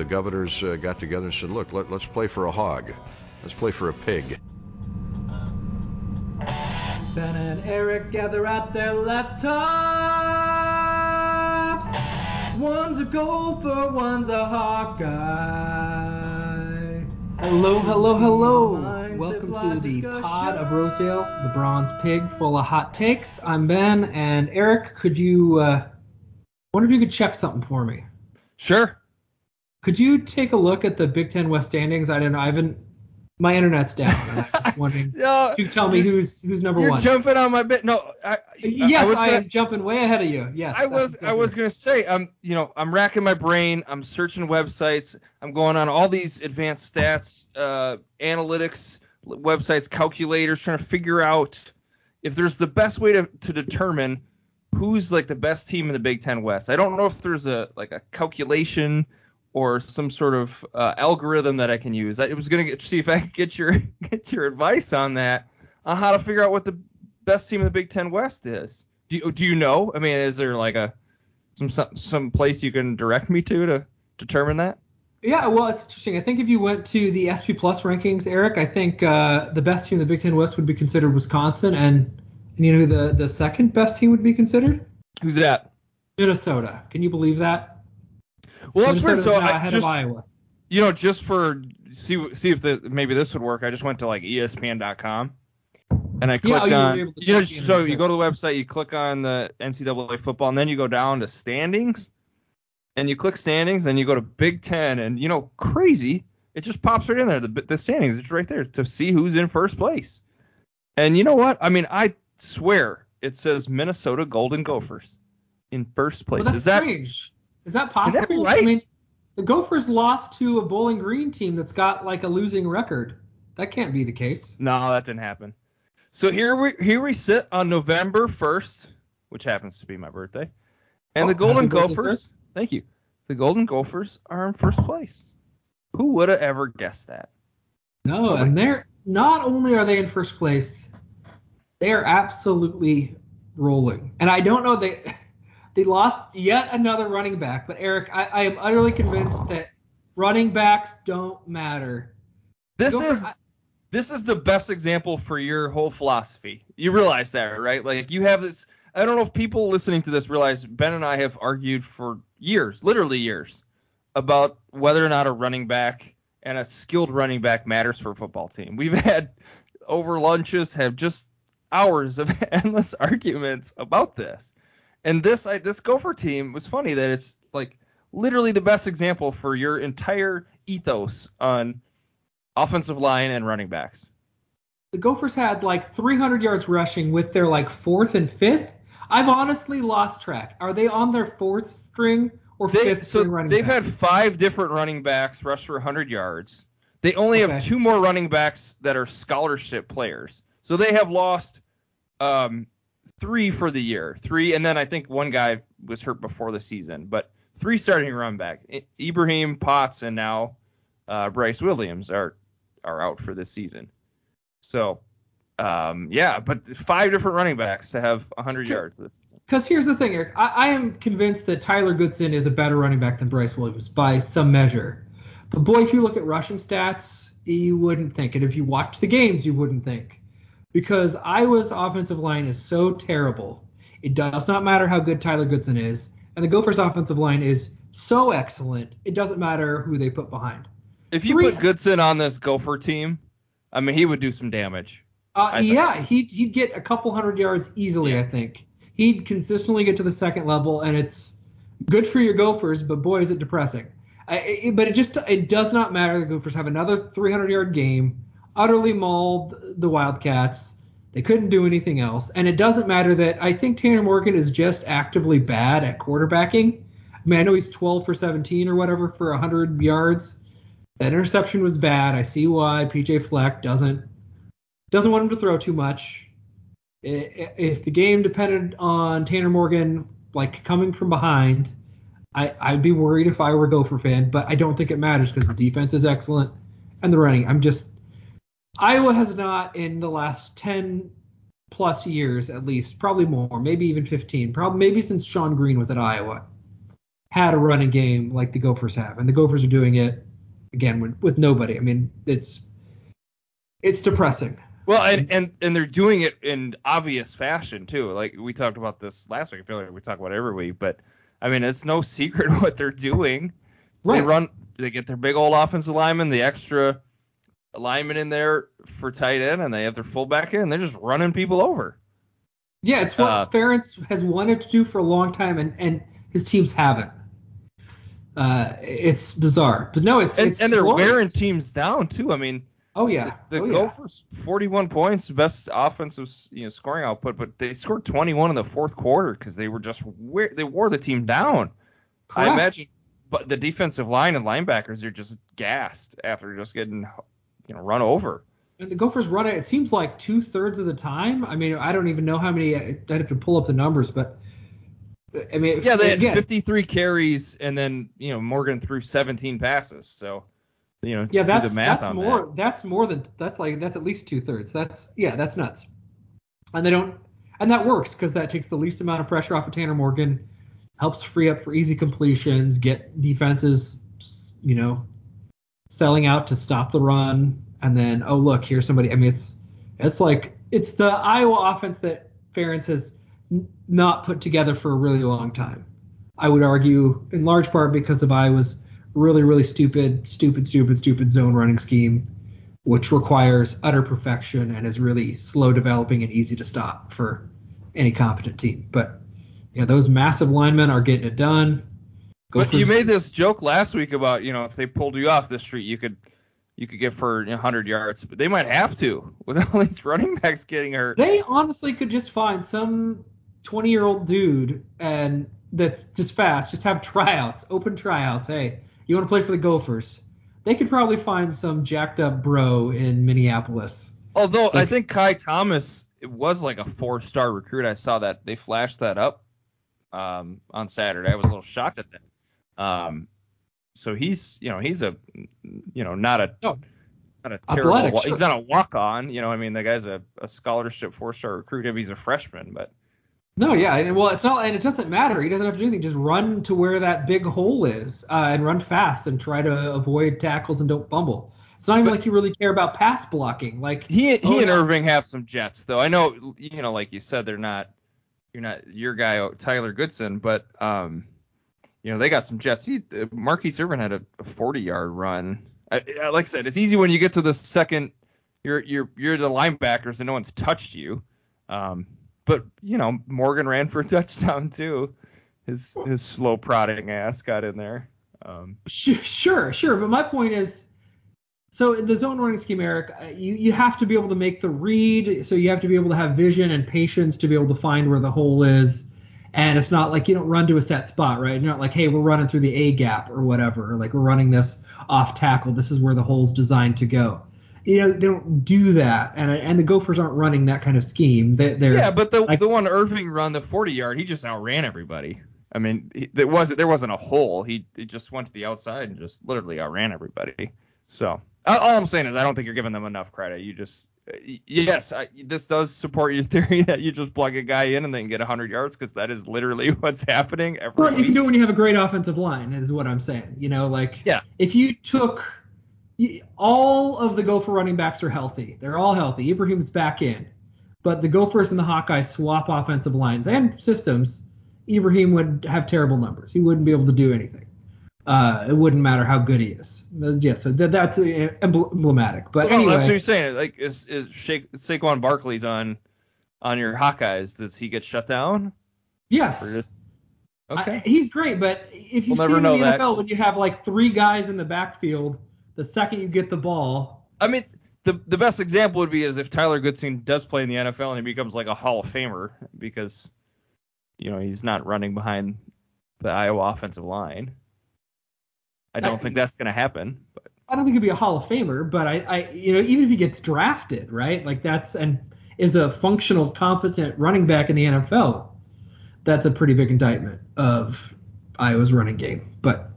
The governors uh, got together and said, look, let, let's play for a hog. Let's play for a pig. Ben and Eric gather at their laptops. One's a gopher, one's a Hawkeye. Hello, hello, hello. Welcome to the pod of Rosedale, the bronze pig full of hot takes. I'm Ben, and Eric, could you, uh, wonder if you could check something for me? Sure. Could you take a look at the Big Ten West standings? I don't know. I haven't. My internet's down. I'm just wondering. Uh, You tell me who's who's number you're one. jumping on my bit. No, I, I- yes, I was gonna, am jumping way ahead of you. Yes, I was I was gonna say I'm you know I'm racking my brain. I'm searching websites. I'm going on all these advanced stats, uh, analytics websites, calculators, trying to figure out if there's the best way to to determine who's like the best team in the Big Ten West. I don't know if there's a like a calculation or some sort of uh, algorithm that I can use. I was gonna see if I could get your get your advice on that on how to figure out what the best team in the Big Ten West is. Do you, do you know? I mean, is there like a some some, some place you can direct me to to determine that? Yeah, well, it's interesting. I think if you went to the SP Plus rankings, Eric, I think uh, the best team in the Big Ten West would be considered Wisconsin, and, and you know the the second best team would be considered? Who's that? Minnesota. Can you believe that? Well, that's weird. So I just you know just for see see if the maybe this would work. I just went to like ESPN.com and I clicked oh, you on you know so you go to the website, you click on the NCAA football, and then you go down to standings, and you click standings, and you go to Big Ten, and you know crazy, it just pops right in there. The the standings, it's right there to see who's in first place. And you know what? I mean, I swear it says Minnesota Golden Gophers in first Well, place. that's Is that strange. Is that that possible? be right? I mean, the Gophers lost to a Bowling Green team that's got like a losing record. That can't be the case. No, that didn't happen. So here we here we sit on November first, which happens to be my birthday, and Oh, the Golden happy birthday, Gophers. Thank you. The Golden Gophers are in first place. Who would have ever guessed that? No, and they're not only are they in first place, they are absolutely rolling. And I don't know they they lost yet another running back, but Eric, I, I am utterly convinced that running backs don't matter. This Gopher- is I- this is the best example for your whole philosophy. You realize that, right? Like you have this. I don't know if people listening to this realize Ben and I have argued for years, literally years, about whether or not a running back and a skilled running back matters for a football team. We've had over lunches have just hours of endless arguments about this. And this I, this Gopher team was funny that it's like literally the best example for your entire ethos on offensive line and running backs. the Gophers had like 300 yards rushing with their like fourth and fifth. I've honestly lost track. Are they on their fourth string or They, fifth so string running they've back? had five different running backs rush for 100 yards. They only Okay. have two more running backs that are scholarship players. So they have lost um, three for the year, three, and then I think one guy was hurt before the season, but three starting run back. Ibrahim Potts and now uh, Bryce Williams are are out for this season. So um, yeah, but five different running backs to have 100 yards this season. Because here's the thing, Eric. I, I am convinced that Tyler Goodson is a better running back than Bryce Williams by some measure. But boy, if you look at rushing stats, you wouldn't think. And if you watch the games, you wouldn't think. Because Iowa's offensive line is so terrible. It does not matter how good Tyler Goodson is. And the Gophers' offensive line is so excellent, it doesn't matter who they put behind. If you Three- put Goodson on this Gopher team, I mean, he would do some damage. Uh, yeah, he'd, he'd get a couple hundred yards easily, I think. He'd consistently get to the second level, and it's good for your Gophers, but boy, is it depressing. I, it, but it just it does not matter. The Gophers have another 300 yard game, utterly mauled the Wildcats. They couldn't do anything else, and it doesn't matter that I think Tanner Morgan is just actively bad at quarterbacking. I mean, I know he's 12 for 17 or whatever for 100 yards. That interception was bad. I see why PJ Fleck doesn't doesn't want him to throw too much. If the game depended on Tanner Morgan like coming from behind, I, I'd be worried if I were a Gopher fan, but I don't think it matters because the defense is excellent and the running. I'm just Iowa has not in the last 10 plus years at least, probably more, maybe even 15, probably maybe since Shonn Greene was at Iowa. had a running game like the Gophers have, and the Gophers are doing it again with, with nobody. I mean, it's it's depressing. Well, and, and and they're doing it in obvious fashion too. Like we talked about this last week. I feel like we talk about it every week, but I mean, it's no secret what they're doing. Right. They run. They get their big old offensive lineman, the extra lineman in there for tight end, and they have their fullback in. And they're just running people over. Yeah, it's what Uh, Ferentz has wanted to do for a long time, and, and his teams haven't. Uh, it's bizarre, but no, it's And, it's and they're glorious. wearing teams down too. I mean, Oh yeah, the oh, yeah. 41 points, best offensive you know scoring output, but they scored 21 in the fourth quarter because they were just they wore the team down. I imagine, but the defensive line and linebackers are just gassed after just getting you know run over. And the Gophers run it. It seems like two thirds of the time. I mean, I don't even know how many. I'd have to pull up the numbers, but I mean, Yeah, they had 53 carries, and then you know Morgan threw 17 passes. So you know, yeah, do that's the math that's on more. that. That's more than that's like that's at least two thirds. That's yeah, that's nuts. And they don't, and that works because that takes the least amount of pressure off of Tanner Morgan, helps free up for easy completions, get defenses, you know, selling out to stop the run, and then oh look, here's somebody. I mean, it's it's like it's the Iowa offense that Ferentz has n- not put together for a really long time. I would argue, in large part because of Iowa's really, really stupid, stupid, stupid, stupid zone running scheme, which requires utter perfection and is really slow developing and easy to stop for any competent team. But yeah, those massive linemen are getting it done. But you made this joke last week about you know if they pulled you off the street, you could you could get for you 100 yards, but they might have to with all these running backs getting hurt. They honestly could just find some 20 year old dude and that's just fast, just have tryouts, open tryouts. Hey, you want to play for the Gophers? They could probably find some jacked up bro in Minneapolis. Although I think Ky Thomas it was like a four star recruit. I saw that they flashed that up um, on Saturday. I was a little shocked at that. Um, so he's you know he's a you know not a Oh. not a terrible Athletic, sure. he's not a walk on. You know I mean the guy's a, a scholarship four star recruit. He's a freshman, but No, yeah, and well, it's not, and it doesn't matter. He doesn't have to do anything. Just run to where that big hole is, uh, and run fast, and try to avoid tackles and don't fumble. It's not even But- like you really care about pass blocking. Like He he Oh, and. Irving have some jets though. I know you know like you said they're not you're not your guy Tyler Goodson, but um you know they got some jets. He uh, Irving had a, a 40 yard run. I, I, like I said, it's easy when you get to the second. You're you're you're the linebackers and no one's touched you. Um, but you know Morgan ran for a touchdown too. His his slow prodding ass got in there. Um, Sure, sure. But my point is, so the zone running scheme, Eric, you, you have to be able to make the read. So you have to be able to have vision and patience to be able to find where the hole is. And it's not like you don't run to a set spot, right? You're not like, hey, we're running through the A gap or whatever. Or like we're running this off tackle. This is where the hole's designed to go. You know, they don't do that. And and the Gophers aren't running that kind of scheme. They, they're Yeah, but the like- the one Irving run, the 40 yard, he just outran everybody. I mean, he, there was there wasn't a hole. He, he just went to the outside and just literally outran everybody. So all, I'm saying is I don't think you're giving them enough credit. You just yes, I, this does support your theory that you just plug a guy in and then get 100 yards because that is literally what's happening every Well, you can do it when you have a great offensive line, is what I'm saying. You know, like Yeah. if you took all of the Gopher running backs are healthy. They're all healthy. Ibrahim's back in, but the Gophers and the Hawkeyes swap offensive lines and systems. Ibrahim would have terrible numbers. He wouldn't be able to do anything. Uh, it wouldn't matter how good he is. Yeah, so that, that's emblematic. But Well, anyway, that's what you're saying. Like is is Sha- Saquon Barkley's on on your Hawkeyes? Does he get shut down? Yes, just, I- okay. he's great, but if you We'll see him in the that. NFL when you have like three guys in the backfield, the second you get the ball, I mean, the the best example would be is if Tyler Goodson does play in the NFL and he becomes like a Hall of Famer because you know he's not running behind the Iowa offensive line. I don't I- think that's going to happen. But I don't think he'd be a Hall of Famer, but I, I, you know, even if he gets drafted, right? Like that's and is a functional, competent running back in the NFL, that's a pretty big indictment of Iowa's running game. But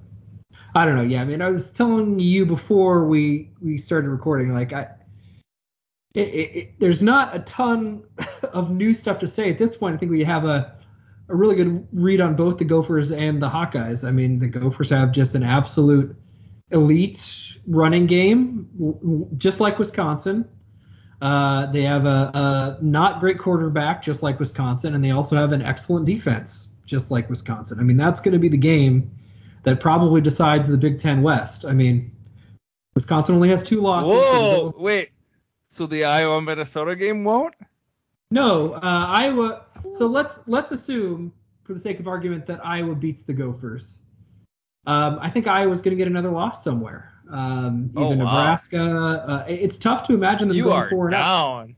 I don't know. Yeah, I mean, I was telling you before we we started recording, like I. It, it, it, there's not a ton of new stuff to say at this point. I think we have a a really good read on both the Gophers and the Hawkeyes. I mean, the Gophers have just an absolute elite running game, just like Wisconsin. Uh, they have a, a not great quarterback, just like Wisconsin, and they also have an excellent defense, just like Wisconsin. I mean, that's going to be the game that probably decides the Big Ten West. I mean, Wisconsin only has two losses. Whoa, wait. So the Iowa Minnesota game won't? No, uh, Iowa. So let's let's assume, for the sake of argument, that Iowa beats the Gophers. Um, I think Iowa's going to get another loss somewhere. Um, Oh, either wow. Nebraska. Uh, it's tough to imagine them You going four and down.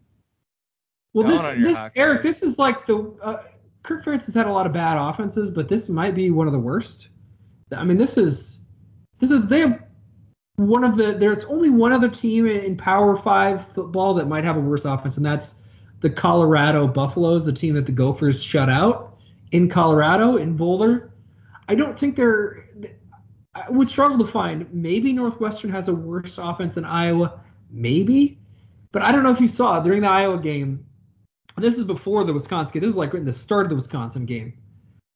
Well, this, down this. Eric, this is like the uh, Kirk Ferentz has had a lot of bad offenses, but this might be one of the worst. I mean, this is this is they have one of the there's only one other team in Power Five football that might have a worse offense, and that's the Colorado Buffaloes, the team that the Gophers shut out in Colorado in Boulder. I don't think they're. I would struggle to find. Maybe Northwestern has a worse offense than Iowa, maybe, but I don't know if you saw during the Iowa game. This is before the Wisconsin game. This is like in the start of the Wisconsin game.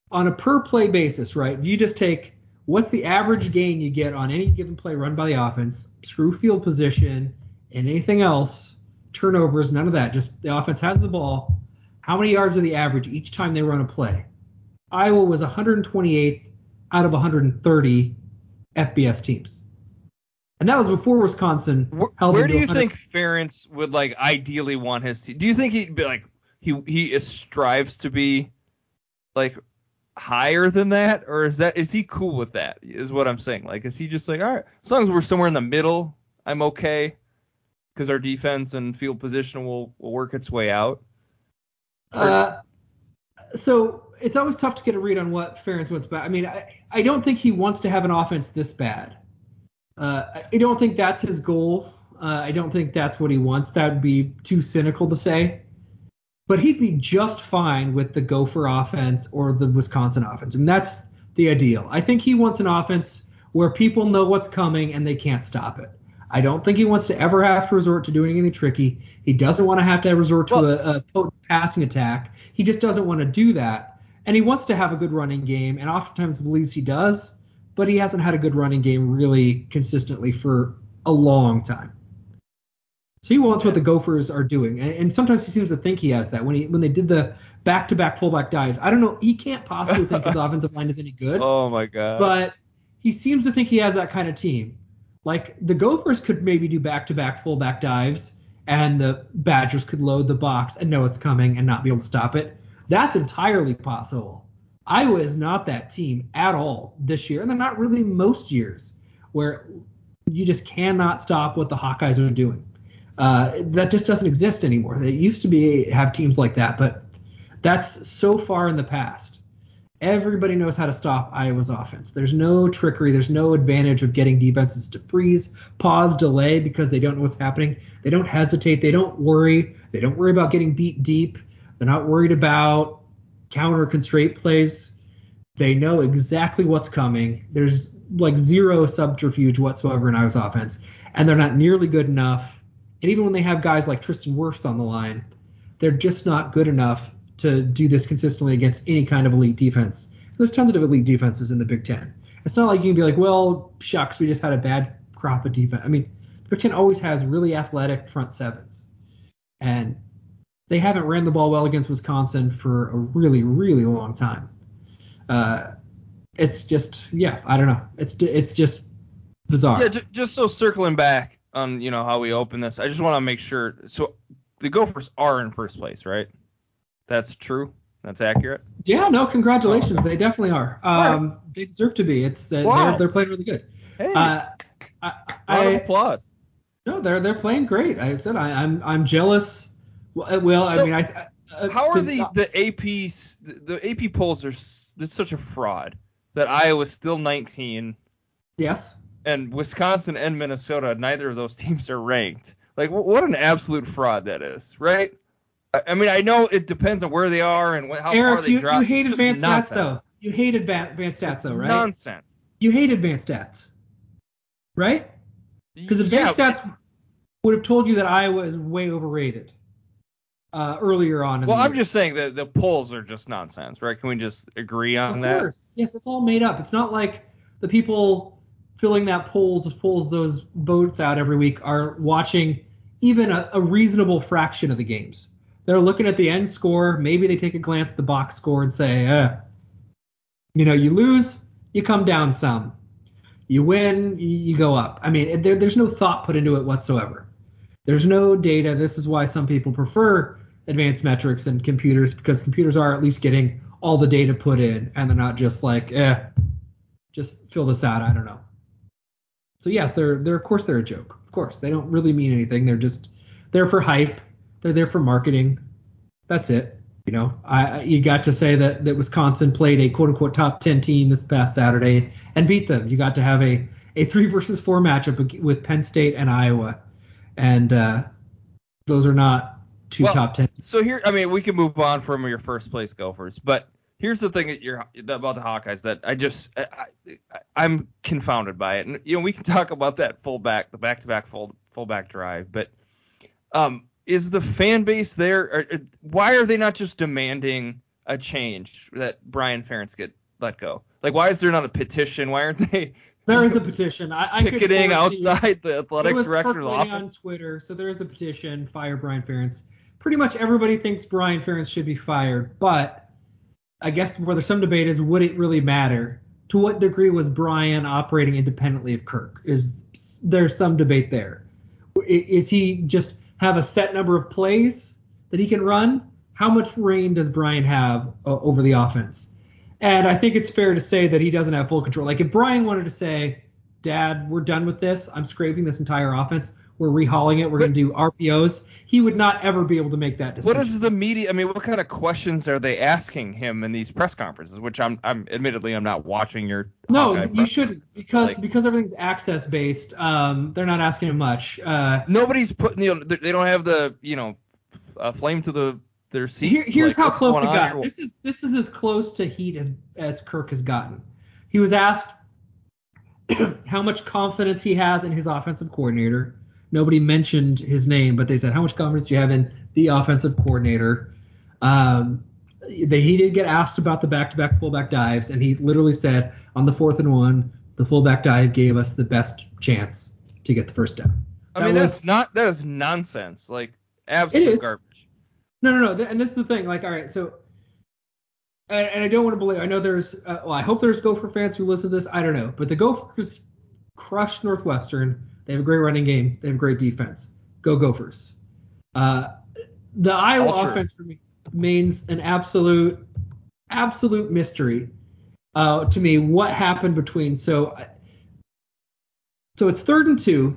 On a per play basis, right? You just take what's the average gain you get on any given play run by the offense, screw field position, and anything else, turnovers, none of that. Just the offense has the ball. How many yards are the average each time they run a play? Iowa was 128th out of 130 FBS teams. And that was before Wisconsin Where, held where them do you 100 think Ferentz would like ideally want his? Do you think he'd be like he he strives to be like higher than that, or is that is he cool with that? Is what I'm saying. Like, is he just like all right, as long as we're somewhere in the middle, I'm okay, because our defense and field position will will work its way out. Uh, so it's always tough to get a read on what Ferentz wants back. I mean, I, I don't think he wants to have an offense this bad. Uh, I- I don't think that's his goal. Uh, I don't think that's what he wants. That would be too cynical to say. But he'd be just fine with the Gopher offense or the Wisconsin offense. I mean, that's the ideal. I think he wants an offense where people know what's coming and they can't stop it. I don't think he wants to ever have to resort to doing anything tricky. He doesn't want to have to resort to Well- a, a potent passing attack. He just doesn't want to do that. And he wants to have a good running game, and oftentimes believes he does, but he hasn't had a good running game really consistently for a long time. So he wants what the Gophers are doing, and, and sometimes he seems to think he has that. When he when they did the back-to-back pullback dives, I don't know. He can't possibly think his offensive line is any good Oh my god. but he seems to think he has that kind of team. Like the Gophers could maybe do back-to-back fullback dives, and the Badgers could load the box and know it's coming and not be able to stop it. That's entirely possible. Iowa is not that team at all this year, and they're not really most years where you just cannot stop what the Hawkeyes are doing. Uh, that just doesn't exist anymore. They used to be have teams like that, but that's so far in the past. Everybody knows how to stop Iowa's offense. There's no trickery. There's no advantage of getting defenses to freeze, pause, delay because they don't know what's happening. They don't hesitate. They don't worry. They don't worry about getting beat deep. They're not worried about counter constraint plays. They know exactly what's coming. There's like zero subterfuge whatsoever in Iowa's offense, and they're not nearly good enough. And even when they have guys like Tristan Wirfs on the line, they're just not good enough to do this consistently against any kind of elite defense. There's tons of elite defenses in the Big Ten. It's not like you can be like, well, shucks, we just had a bad crop of defense. I mean, the Big Ten always has really athletic front sevens, and they haven't ran the ball well against Wisconsin for a really, really long time. Uh, it's just, yeah, I don't know. It's it's just bizarre. Yeah, just so circling back on you know how we open this, I just want to make sure. So the Gophers are in first place, right? That's true. That's accurate. Yeah, no, congratulations. They definitely are. Um, They deserve to be. It's they, Wow. they're, they're playing really good. Hey, Uh, I, round of applause. no, they're they're playing great. I said I, I'm I'm jealous. Well, uh, well So, I mean, I. Uh, How are the the the, the AP polls are it's such a fraud that Iowa's still 19 Yes. and Wisconsin and Minnesota neither of those teams are ranked. Like what an absolute fraud that is, right? I, mean I know it depends on where they are and wh- how far Eric, they you, drop. you hate just advanced stats though. You hate adva- advanced stats though, right? Nonsense. You hate advanced stats, right? Because Yeah, advanced stats would have told you that Iowa is way overrated. uh, earlier on. In Well, I'm year. just saying that the polls are just nonsense, right? Can we just agree on Of that? course. Yes, it's all made up. It's not like the people filling that poll polls pulls those votes out every week are watching even a, a reasonable fraction of the games. They're looking at the end score. Maybe they take a glance at the box score and say, eh, you know, you lose, you come down some. You win, you, go up. I mean, there, there's no thought put into it whatsoever. There's no data. This is why some people prefer advanced metrics and computers because computers are at least getting all the data put in and they're not just like, eh, just fill this out. I don't know. So yes, they're they're of course they're a joke. Of course they don't really mean anything. They're just there for hype. They're there for marketing. That's it. You know, I you got to say that that Wisconsin played a quote unquote top ten team this past Saturday and beat them. You got to have a a three versus four matchup with Penn State and Iowa, and uh, those are not two Well, top ten. So here, I mean, we can move on from your first place Gophers, but here's the thing that about the Hawkeyes that I just I, I, I'm confounded by it, and you know we can talk about that fullback, the back-to-back full fullback drive, but um, is the fan base there? Or, or why are they not just demanding a change that Brian Ferentz get let go? Like, why is there not a petition? Why aren't they There is a petition. I, I picketing outside the athletic it was director's office? on Twitter, so there is a petition. Fire Brian Ferentz. Pretty much everybody thinks Brian Ferentz should be fired, but I guess where there's some debate is would it really matter? To what degree was Brian operating independently of Kirk? Is there some debate there? Is he just have a set number of plays that he can run? How much reign does Brian have o- over the offense? And I think it's fair to say that he doesn't have full control. Like if Brian wanted to say, Dad, we're done with this. I'm scraping this entire offense. We're rehauling it. We're going to do RPOs. He would not ever be able to make that decision. What is the media? I mean, what kind of questions are they asking him in these press conferences? Which I'm, I'm admittedly, I'm not watching your. no, Hawkeye you shouldn't because like, because everything's access based. Um, they're not asking him much. Uh, nobody's putting. You know, they don't have the you know, uh, flame to the their here, seats. here's like, how close it got. here? This is this is as close to heat as as Kirk has gotten. He was asked how much confidence he has in his offensive coordinator. Nobody mentioned his name, but they said how much confidence do you have in the offensive coordinator. Um, they, he did get asked about the back-to-back fullback dives, and he literally said on the fourth and one, the fullback dive gave us the best chance to get the first down. I mean, that that's was- not that is nonsense. Like absolute garbage. No, no, no. th- And this is the thing. Like, all right, so, and, and I don't want to believe. I know there's. Uh, well, I hope there's Gopher fans who listen to this. I don't know, but the Gophers crushed Northwestern. They have a great running game. They have a great defense. Go Gophers. Uh, the Iowa All true. offense for me remains an absolute, absolute mystery uh, to me. What happened between so, so it's third and two.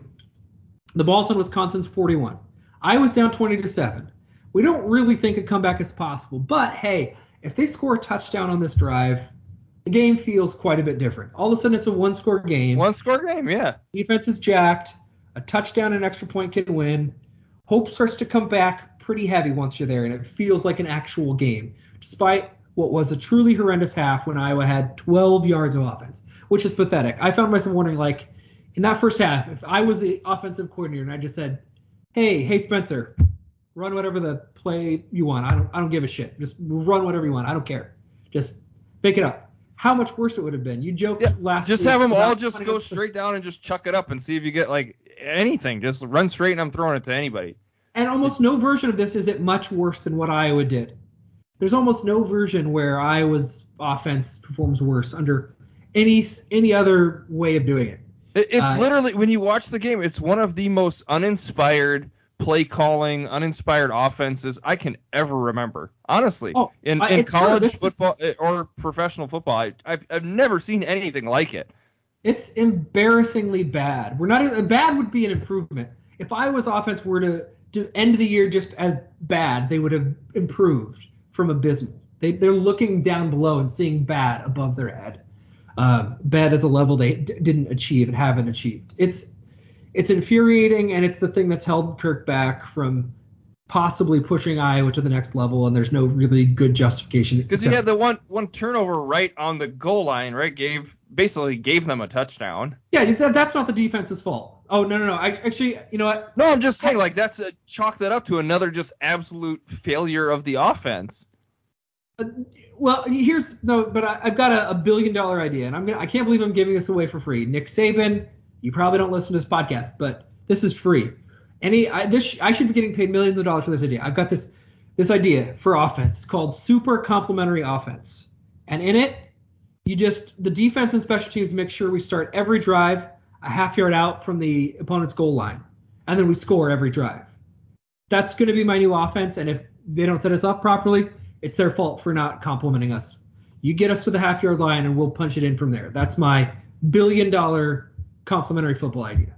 The ball's on Wisconsin's 41. Iowa's down 20 to seven. We don't really think a comeback is possible, but hey, if they score a touchdown on this drive, the game feels quite a bit different. All of a sudden, it's a one-score game. One score game, yeah. Defense is jacked. A touchdown and extra point can win. Hope starts to come back pretty heavy once you're there, and it feels like an actual game, despite what was a truly horrendous half when Iowa had 12 yards of offense, which is pathetic. I found myself wondering, like, in that first half, if I was the offensive coordinator and I just said, "Hey, hey, Spencer, run whatever the play you want. I don't, I don't give a shit. Just run whatever you want. I don't care. Just pick it up." How much worse it would have been. You joked Yeah, last. Just have them all just go straight down and just chuck it up and see if you get like anything. Just run straight and I'm throwing it to anybody. And almost no version of this is it much worse than what Iowa did. There's almost no version where Iowa's offense performs worse under any any other way of doing it. It- It's Uh, literally when you watch the game, it's one of the most uninspired play calling, uninspired offenses I can ever remember. Honestly, Oh, in, in college This is- football eh, or professional football, I, I've, I've never seen anything like it. It's embarrassingly bad. We're not even, bad would be an improvement. If Iowa's offense were to, to end the year just as bad, they would have improved from abysmal. They, they're looking down below and seeing bad above their head. Um, bad is a level they d- didn't achieve and haven't achieved. It's it's infuriating and it's the thing that's held Kirk back from possibly pushing Iowa to the next level, and there's no really good justification. Because he had the one one turnover right on the goal line, right? Gave basically gave them a touchdown. Yeah, that, that's not the defense's fault. Oh no no no! I, actually, you know what? No, I'm just saying like that's a, chalk that up to another just absolute failure of the offense. Uh, well, here's no, but I, have got a, a, billion dollar idea, and I'm gonna I can't believe I'm giving this away for free. Nick Saban, you probably don't listen to this podcast, but this is free. Any I, this I should be getting paid millions of dollars for this idea. I've got this this idea for offense. It's called super complementary offense, and in it, you just the defense and special teams make sure we start every drive a half yard out from the opponent's goal line, and then we score every drive. That's going to be my new offense, and if they don't set us up properly, it's their fault for not complimenting us. You get us to the half yard line, and we'll punch it in from there. That's my billion dollar complementary football idea.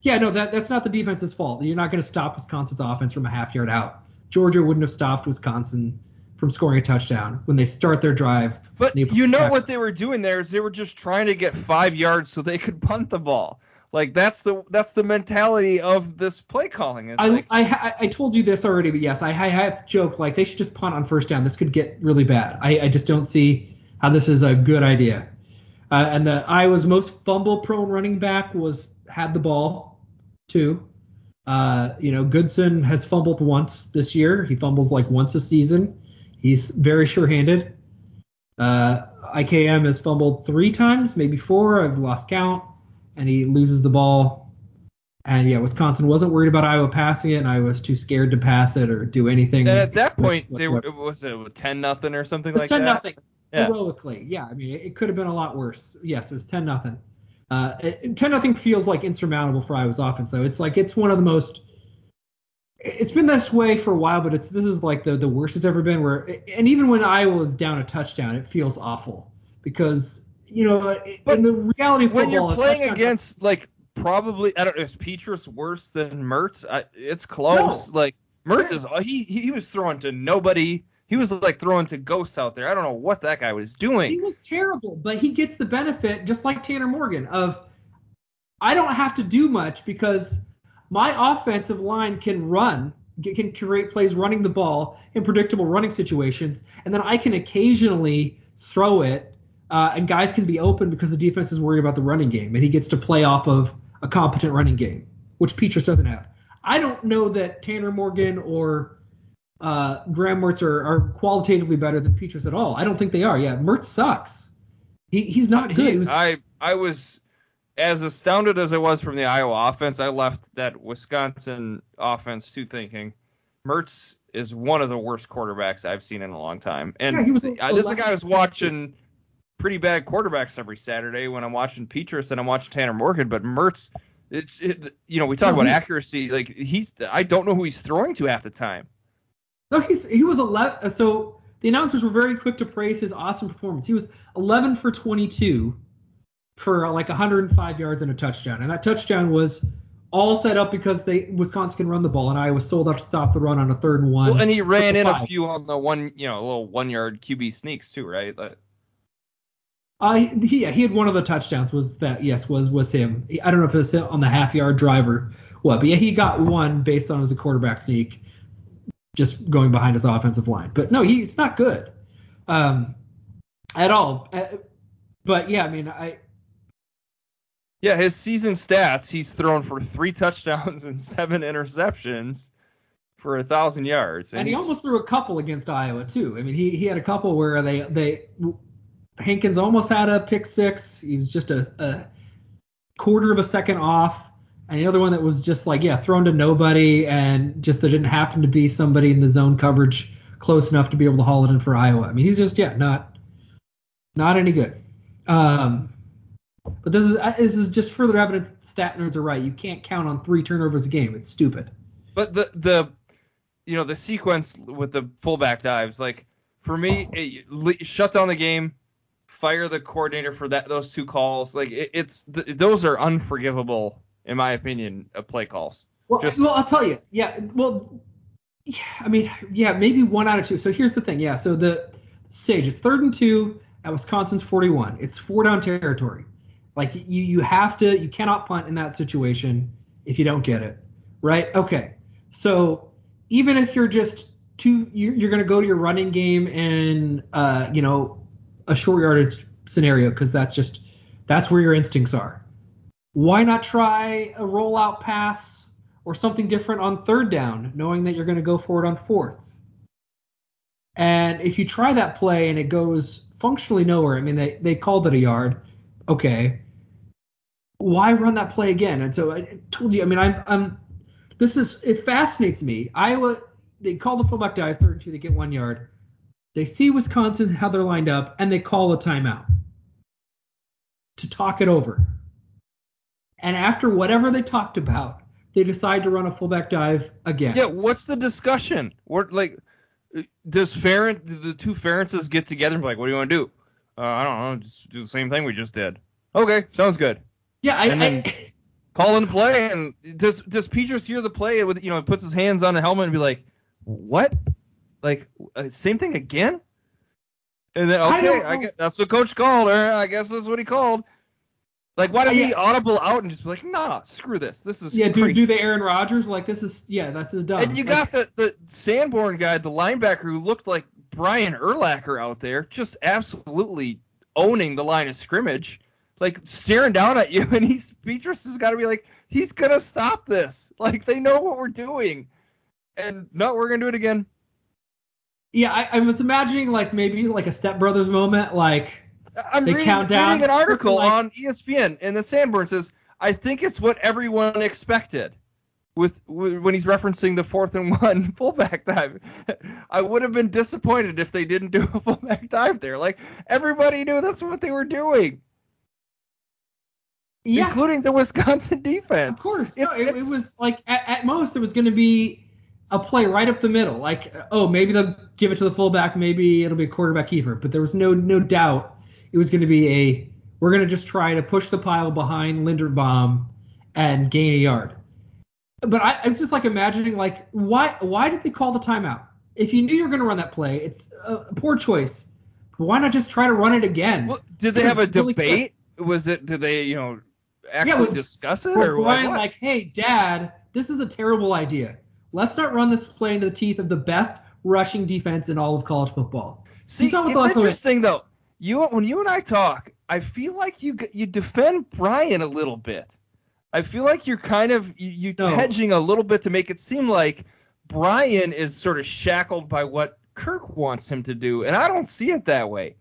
Yeah, no, that that's not the defense's fault. You're not going to stop Wisconsin's offense from a half yard out. Georgia wouldn't have stopped Wisconsin from scoring a touchdown when they start their drive. But you know what they were doing there is they were just trying to get five yards so they could punt the ball. Like that's the that's the mentality of this play calling. Is I, like, I, I told you this already, but yes, I, I have joked like they should just punt on first down. This could get really bad. I, I just don't see how this is a good idea. Uh, and the Iowa's most fumble prone running back was had the ball too. Uh, you know, Goodson has fumbled once this year. He fumbles like once a season. He's very sure-handed. Uh, IKM has fumbled three times, maybe four. I've lost count, and he loses the ball. And yeah, Wisconsin wasn't worried about Iowa passing it, and I was too scared to pass it or do anything. And at that point, they were was it ten nothing or something it was like 10 that? nothing yeah. heroically. Yeah, I mean, it, it could have been a lot worse. Yes, it was ten nothing. Uh, 10 nothing feels like insurmountable for Iowa's offense, though. It's like it's one of the most. It's been this way for a while, but it's this is like the the worst it's ever been. Where and even when Iowa is down a touchdown, it feels awful because you know but in the reality of football, when you're playing against like probably I don't know is Petras worse than Mertz? I, it's close. No. Like Mertz is he he was throwing to nobody he was like throwing to ghosts out there. I don't know what that guy was doing. He was terrible, but he gets the benefit, just like Tanner Morgan, of I don't have to do much because my offensive line can run, can create plays running the ball in predictable running situations, and then I can occasionally throw it, uh, and guys can be open because the defense is worried about the running game, and he gets to play off of a competent running game, which Petras doesn't have. I don't know that Tanner Morgan or uh, Graham Mertz are, are qualitatively better than Petras at all. I don't think they are. Yeah, Mertz sucks. He, he's not good. He, was, I I was as astounded as I was from the Iowa offense. I left that Wisconsin offense too thinking Mertz is one of the worst quarterbacks I've seen in a long time. And yeah, was this is a guy was watching pretty bad quarterbacks every Saturday when I'm watching Petras and I'm watching Tanner Morgan, but Mertz. It's it, you know we talk about accuracy like he's I don't know who he's throwing to half the time. No, he's he was 11. So the announcers were very quick to praise his awesome performance. He was 11 for 22 for like 105 yards and a touchdown, and that touchdown was all set up because they Wisconsin can run the ball, and Iowa sold out to stop the run on a third and one. Well, and he ran in five. a few on the one, you know, little one yard QB sneaks too, right? Like, uh, he, yeah, he had one of the touchdowns was that yes was was him. I don't know if it was on the half yard driver, what, but yeah, he got one based on as a quarterback sneak just going behind his offensive line. But no, he's not good um, at all. Uh, but yeah, I mean, I. Yeah, his season stats: he's thrown for three touchdowns and seven interceptions for a thousand yards, and, and he almost threw a couple against Iowa too. I mean, he he had a couple where they they Hankins almost had a pick six. He was just a, a quarter of a second off and the other one that was just like yeah thrown to nobody and just there didn't happen to be somebody in the zone coverage close enough to be able to haul it in for Iowa. I mean he's just yeah not not any good. Um, but this is this is just further evidence that stat nerds are right. You can't count on three turnovers a game. It's stupid. But the the you know the sequence with the fullback dives like for me it, shut down the game fire the coordinator for that those two calls like it, it's those are unforgivable in my opinion, of play calls. Well, Just, well, I'll tell you. Yeah, well, yeah, I mean, yeah, maybe one out of two. So here's the thing. Yeah, so the stage is third and two at Wisconsin's 41. It's four down territory. Like you, you have to, you cannot punt in that situation if you don't get it, right? Okay. So even if you're just two, you're, you're going to go to your running game in, uh, you know, a short yardage scenario because that's just that's where your instincts are. Why not try a rollout pass or something different on third down, knowing that you're going to go for it on fourth? And if you try that play and it goes functionally nowhere, I mean, they, they called it a yard. Okay. Why run that play again? And so I told you, I mean, I'm, I'm, this is, it fascinates me. Iowa, they call the fullback dive, third and two, they get one yard. They see Wisconsin, how they're lined up, and they call a timeout to talk it over. And after whatever they talked about, they decide to run a fullback dive again. Yeah, what's the discussion? What like does Ferent the two Ferentzes get together and be like, what do you want to do? Uh, I don't know, just do the same thing we just did. Okay, sounds good. Yeah, I, And then- I Call in the play, and does does Petras hear the play with you know puts his hands on the helmet and be like, what? Like uh, same thing again? And then okay, I know. guess that's what coach called, or I guess that's what he called. Like why doesn't Yeah. he audible out and just be like, nah, screw this, this is yeah, do do the Aaron Rodgers like this is yeah, that's his dumb. And you Like, got the, the Sanborn guy, the linebacker who looked like Brian Urlacher out there, just absolutely owning the line of scrimmage, like staring down at you. And he's Petras has got to be like, he's gonna stop this. Like they know what we're doing, and no, we're gonna do it again. yeah, I, I was imagining like maybe like a Step Brothers moment, like I'm reading, reading an article like- on ESPN, and the Sanborn says, I think it's what everyone expected. With, with when he's referencing the fourth and one fullback dive, I would have been disappointed if they didn't do a fullback dive there. Like everybody knew that's what they were doing, yeah, including the Wisconsin defense. of course. No, it, it was like at, at most it was going to be a play right up the middle. Like oh maybe they'll give it to the fullback, maybe it'll be a quarterback keeper. But there was no no doubt it was going to be a we're going to just try to push the pile behind Linderbaum and gain a yard. But I, I was just like imagining like why why did they call the timeout? If you knew you were going to run that play, it's a, poor choice. Why not just try to run it again? Well, did they have a really debate? Was it? Did they, you know, actually it was- discuss it, Was or Brian what? like, hey, Dad, this is a terrible idea. Let's not run this play into the teeth of the best rushing defense in all of college football. See, it's the last one interesting though. You when you and I talk, I feel like you you defend Brian a little bit. I feel like you're kind of you, you No. hedging a little bit to make it seem like Brian is sort of shackled by what Kirk wants him to do, and I don't see it that way.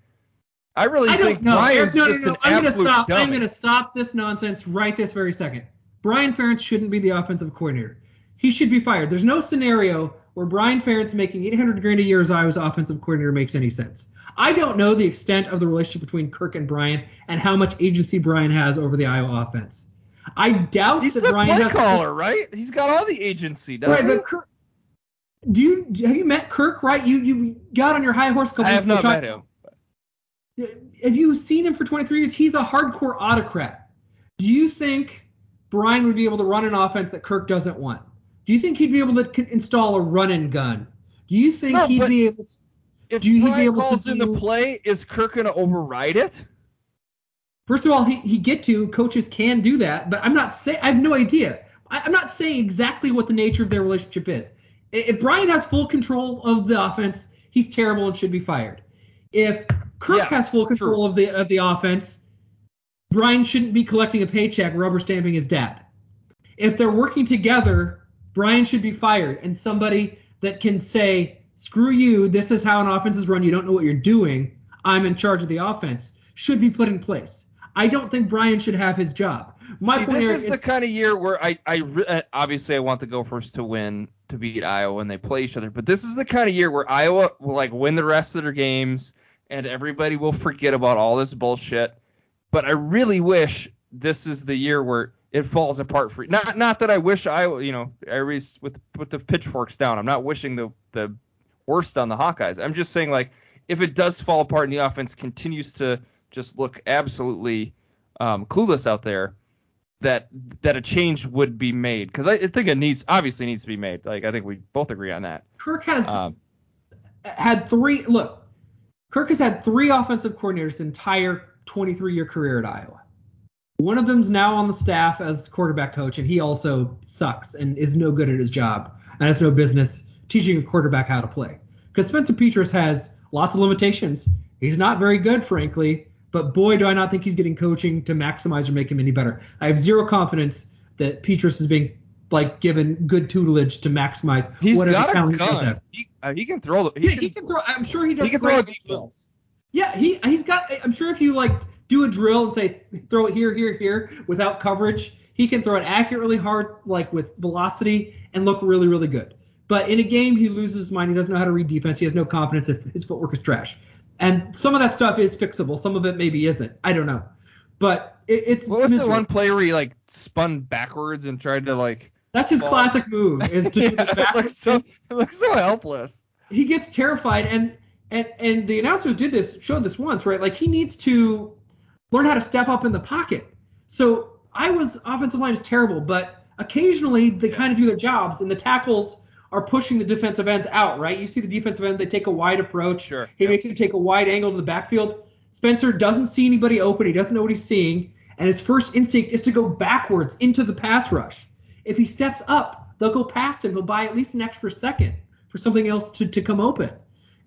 I really I think don't know. Brian's no, no, just no. an I'm gonna absolute stop. dummy. I'm gonna stop this nonsense right this very second. Brian Ferentz shouldn't be the offensive coordinator. He should be fired. There's no scenario where Brian Ferentz making 800 grand a year as Iowa's offensive coordinator makes any sense. I don't know the extent of the relationship between Kirk and Brian and how much agency Brian has over the Iowa offense. I doubt He's that Brian play has caller, right? He's got all the agency, doesn't Right, he? but Kirk, do you have you met Kirk? Right, you you got on your high horse. a couple I have not met him. Have you seen him for 23 years? He's a hardcore autocrat. Do you think Brian would be able to run an offense that Kirk doesn't want? Do you think he'd be able to install a run and gun? Do you think No, he'd be able to? If Do you- he'd be Brian able to calls in the play, is Kirk gonna override it? First of all, he, he get to coaches can do that, but I'm not saying I have no idea. I, I'm not saying exactly what the nature of their relationship is. If Brian has full control of the offense, he's terrible and should be fired. If Kirk Yes, has full true. control of the of the offense, Brian shouldn't be collecting a paycheck, rubber stamping his dad. If they're working together, Brian should be fired, and somebody that can say, "Screw you! This is how an offense is run. You don't know what you're doing. I'm in charge of the offense." Should be put in place. I don't think Brian should have his job. My See, this here is the kind of year where I, I uh, obviously I want the Gophers to win to beat Iowa when they play each other, but this is the kind of year where Iowa will like win the rest of their games and everybody will forget about all this bullshit. But I really wish this is the year where it falls apart for you. not not that I wish Iowa, you know, everybody's with with the pitchforks down. I'm not wishing the the worst on the Hawkeyes. I'm just saying like if it does fall apart and the offense continues to just look absolutely um, clueless out there, that that a change would be made because I, I think it needs obviously needs to be made. Like I think we both agree on that. Kirk has Um, had three. Look, Kirk has had three offensive coordinators entire 23 year career at Iowa. One of them's now on the staff as quarterback coach, and he also sucks and is no good at his job and has no business teaching a quarterback how to play. Because Spencer Petras has lots of limitations. He's not very good, frankly, but boy, do I not think he's getting coaching to maximize or make him any better. I have zero confidence that Petras is being like given good tutelage to maximize He's whatever got a talent he does gun. have. He, uh, he can throw the. He Yeah, can, he can throw. I'm sure he does. he can throw deep drills. Yeah, he he's got. I'm sure if you like do a drill and say throw it here, here, here without coverage, he can throw it accurately hard, like with velocity, and look really, really good. But in a game, he loses his mind. He doesn't know how to read defense. He has no confidence if his footwork is trash. And some of that stuff is fixable. Some of it maybe isn't. I don't know. But it, it's What was the one play where he like spun backwards and tried to like? That's his Ball. classic move is to do this it looks so it looks so helpless. he gets terrified and and and the announcers did this showed this once right like he needs to learn how to step up in the pocket. So i was offensive line is terrible but occasionally they kind of do their jobs and the tackles are pushing the defensive ends out right? You see the defensive end they take a wide approach. Sure, he yeah. makes him take a wide angle to the backfield. Spencer doesn't see anybody open. He doesn't know what he's seeing. And his first instinct is to go backwards into the pass rush. If he steps up they'll go past him. He'll buy at least an extra second for something else to, to come open.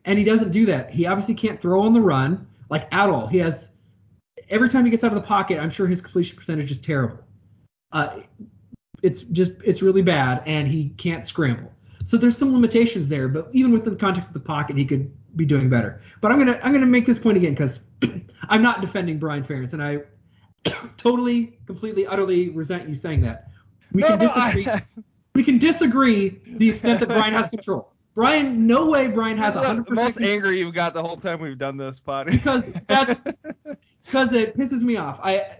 And he doesn't do that. He obviously can't throw on the run like at all. He has every time he gets out of the pocket, I'm sure his completion percentage is terrible. Uh, it's just it's really bad, and he can't scramble. So there's some limitations there, but even within the context of the pocket, he could be doing better. But I'm gonna I'm gonna make this point again because I'm not defending Brian Ferentz, and I totally, completely, utterly resent you saying that. We No, can no, disagree. I- we can disagree the extent that Brian has control. Brian, no way Brian has This 100% the most angry you've got the whole time we've done this pod. because that's because it pisses me off. I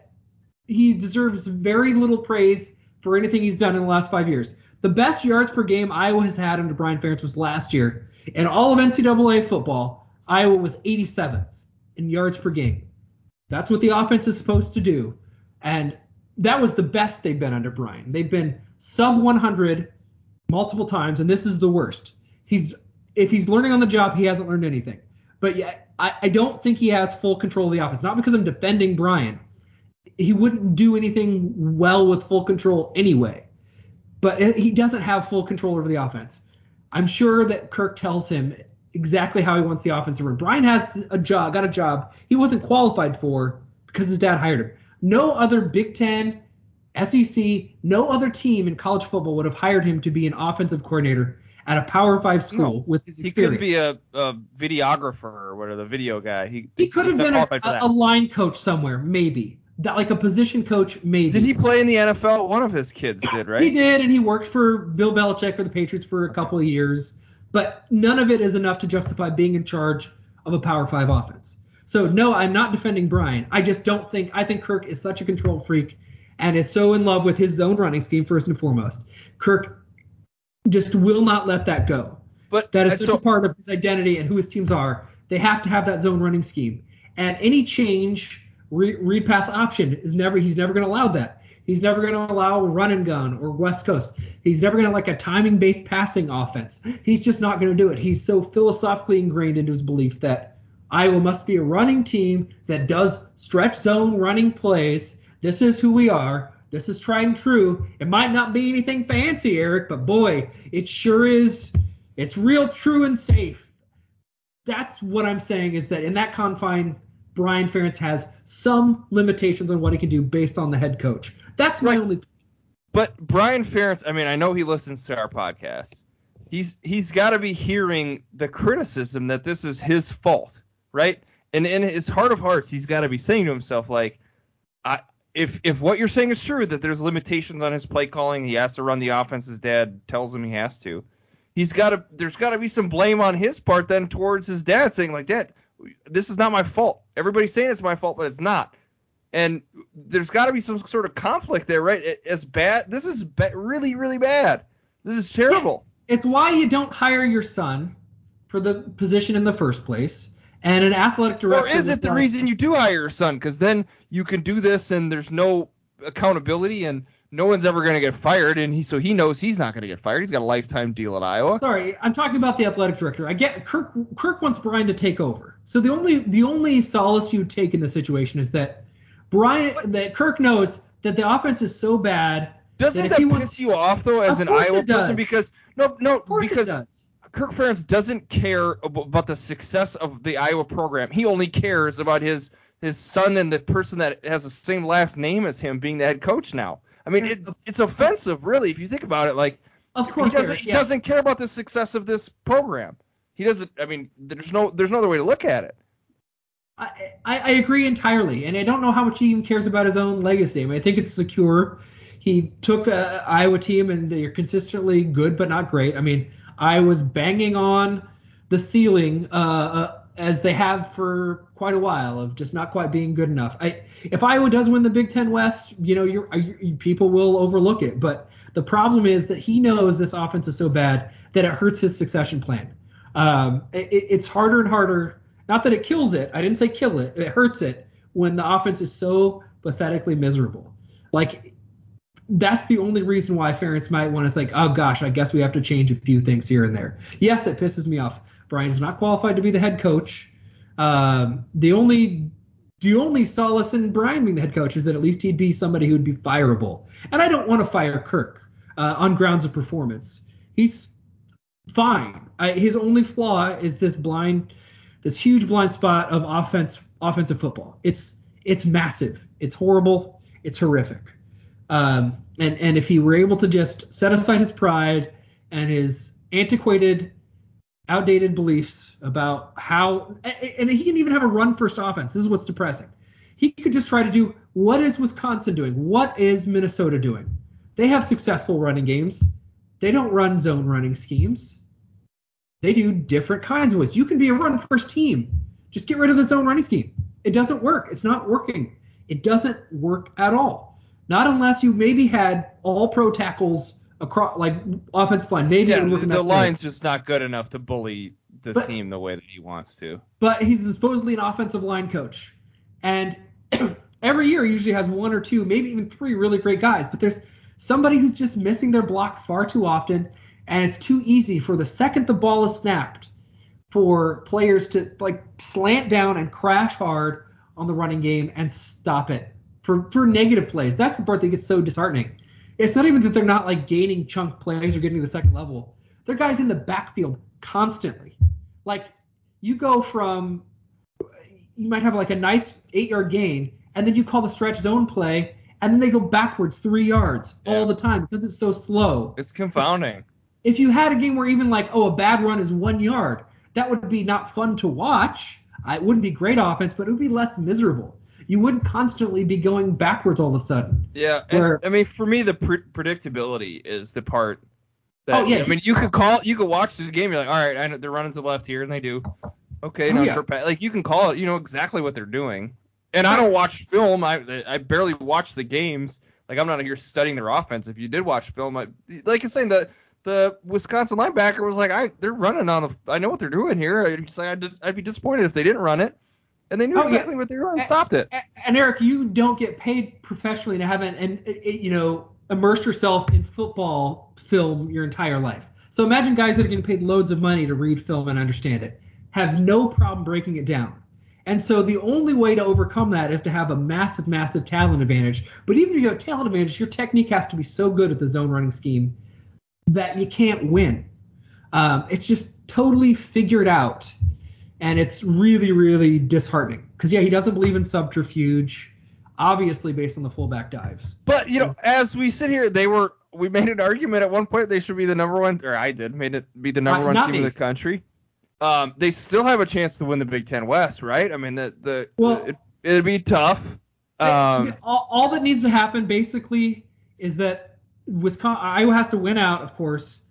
he deserves very little praise for anything he's done in the last five years. The best yards per game Iowa has had under Brian Ferentz was last year. In all of NCAA football, Iowa was 87th in yards per game. That's what the offense is supposed to do, and that was the best they've been under Brian. They've been sub 100 multiple times, and this is the worst. He's if he's learning on the job, he hasn't learned anything. But yeah, I, I don't think he has full control of the offense. Not because I'm defending Brian. He wouldn't do anything well with full control anyway. But he doesn't have full control over the offense. I'm sure that Kirk tells him exactly how he wants the offense to run. Brian has a job, got a job he wasn't qualified for because his dad hired him. No other Big Ten, SEC, no other team in college football would have hired him to be an offensive coordinator at a Power Five school No, with his experience. he could be a, a videographer or whatever, the video guy. He, He could have been a, qualified for that. a, line coach somewhere, maybe. That, like a position coach, maybe. Did he play in the NFL? One of his kids did, right? He did, and he worked for Bill Belichick for the Patriots for a couple of years. But none of it is enough to justify being in charge of a Power Five offense. So no, I'm not defending Brian. I just don't think I think Kirk is such a control freak and is so in love with his zone running scheme first and foremost. Kirk just will not let that go. But That is such so, a part of his identity and who his teams are. They have to have that zone running scheme. And any change, re- read pass option is never. He's never going to allow that. He's never going to allow run and gun or West Coast. He's never going to like a timing based passing offense. He's just not going to do it. He's so philosophically ingrained into his belief that Iowa must be a running team that does stretch zone running plays. This is who we are. This is tried and true. It might not be anything fancy, Eric, but boy, it sure is. It's real, true, and safe. That's what I'm saying is that in that confine, Brian Ferentz has some limitations on what he can do based on the head coach. That's my Right. only. but Brian Ferentz, I mean, I know he listens to our podcast. He's he's got to be hearing the criticism that this is his fault, right? And in his heart of hearts, he's got to be saying to himself, like, I if if what you're saying is true, that there's limitations on his play calling, he has to run the offense. His dad tells him he has to. He's got to. There's got to be some blame on his part then towards his dad, saying like, Dad, this is not my fault. Everybody's saying it's my fault, but it's not. And there's got to be some sort of conflict there, right? As bad, this is ba- really, really bad. This is terrible. It's why you don't hire your son for the position in the first place. And an athletic director. Or is it the reason you do hire your son? Because then you can do this, and there's no accountability, and no one's ever going to get fired, and he so he knows he's not going to get fired. He's got a lifetime deal at Iowa. Sorry, I'm talking about the athletic director. I get Kirk. Kirk wants Brian to take over. So the only the only solace you would take in the situation is that Brian that Kirk knows that the offense is so bad. Doesn't that he piss wants- you off though, as an Iowa person? Because No, no, Of course because it does. Kirk Ferentz doesn't care about the success of the Iowa program. He only cares about his his son and the person that has the same last name as him being the head coach now. I mean, it, it's offensive, really, if you think about it. Like, Of he course, doesn't Eric, he doesn't care about the success of this program. He doesn't. I mean, there's no there's no other way to look at it. I, I I agree entirely, and I don't know how much he even cares about his own legacy. I mean, I think it's secure. He took a Iowa team, and they're consistently good, but not great. I mean, I was banging on the ceiling uh, uh, as they have for quite a while of just not quite being good enough. I, if Iowa does win the Big Ten West, you know, you're, you people will overlook it. But the problem is that he knows this offense is so bad that it hurts his succession plan. Um, it, it's harder and harder. Not that it kills it. I didn't say kill it. It hurts it when the offense is so pathetically miserable. Like that's the only reason why Ferentz might want to say, oh gosh, I guess we have to change a few things here and there. Yes, it pisses me off. Brian's not qualified to be the head coach. Um, the only the only solace in Brian being the head coach is that at least he'd be somebody who'd be fireable. And I don't want to fire Kirk uh, on grounds of performance. He's fine. I, his only flaw is this blind, this huge blind spot of offense, offensive football. It's it's massive. It's horrible. It's horrific. Um, and and if he were able to just set aside his pride and his antiquated, outdated beliefs about how, and he can even have a run first offense. This is what's depressing. He could just try to do what is Wisconsin doing? What is Minnesota doing? They have successful running games. They don't run zone running schemes. They do different kinds of ways. You can be a run first team. Just get rid of the zone running scheme. It doesn't work. It's not working. It doesn't work at all. Not unless you maybe had all pro tackles across like offensive line. Maybe Yeah, the, the line's just not good enough to bully the But- team the way that he wants to. but he's supposedly an offensive line coach. And every year he usually has one or two, maybe even three really great guys. But there's somebody who's just missing their block far too often, and it's too easy for the second the ball is snapped for players to like slant down and crash hard on the running game and stop it for for negative plays. That's the part that gets so disheartening. It's not even that they're not like gaining chunk plays or getting to the second level. They're guys in the backfield constantly. Like you go from you might have like a nice eight yard gain, and then you call the stretch zone play, and then they go backwards three yards Yeah. all the time because it's so slow. It's confounding. If you had a game where even like, oh, a bad run is one yard, that would be not fun to watch. It wouldn't be great offense, but it would be less miserable. You wouldn't constantly be going backwards all of a sudden. Yeah, and, Where- I mean, for me, the pre- predictability is the part. That, Oh, yeah, I mean, you could call, you could watch the game. You're like, all right, I know they're running to the left here, and they do. Okay, Oh, no yeah. pass. Like you can call it. You know exactly what they're doing. And I don't watch film. I I barely watch the games. Like I'm not here studying their offense. If you did watch film, I, like you're saying, the the Wisconsin linebacker was like, I they're running on. A, I know what they're doing here. I'd, say I'd, I'd be disappointed if they didn't run it. And they knew Oh, yeah. exactly what they were and stopped it. And Eric, you don't get paid professionally to have an, and you know immersed yourself in football film your entire life. So imagine guys that are getting paid loads of money to read film and understand it, have no problem breaking it down. And so the only way to overcome that is to have a massive, massive talent advantage. But even if you have talent advantage, your technique has to be so good at the zone running scheme that you can't win. Um, it's just totally figured out, and it's really, really disheartening. Because yeah, he doesn't believe in subterfuge, obviously based on the fullback dives. But you know, as we sit here, they were. We made an argument at one point they should be the number one, or I did, made it be the number Uh, one not team me. in the country. Um, they still have a chance to win the Big Ten West, right? I mean, the the Well- it, it'd be tough. Um, all, all that needs to happen basically is that Wisconsin, Iowa has to win out, of course,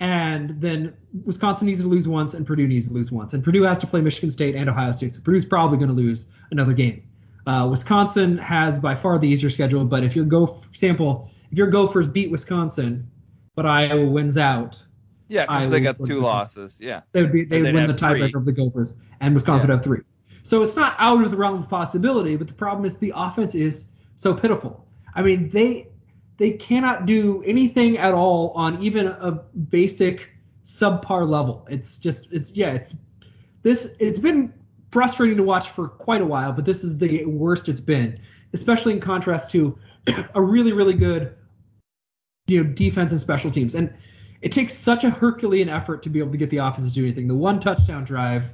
and then Wisconsin needs to lose once, and Purdue needs to lose once, and Purdue has to play Michigan State and Ohio State. So Purdue's probably going to lose another game. Uh, Wisconsin has by far the easier schedule, but if your go for example, if your Gophers beat Wisconsin, but Iowa wins out, yeah, because they got two losses. Yeah, they would be they would win the tiebreaker of the Gophers, and Wisconsin Yeah. would have three. So it's not out of the realm of possibility, but the problem is the offense is so pitiful. I mean, they they cannot do anything at all on even a basic subpar level. It's just it's yeah, it's this it's been frustrating to watch for quite a while, but this is the worst it's been, especially in contrast to a really really good you know defense and special teams. And it takes such a Herculean effort to be able to get the offense to do anything. The one touchdown drive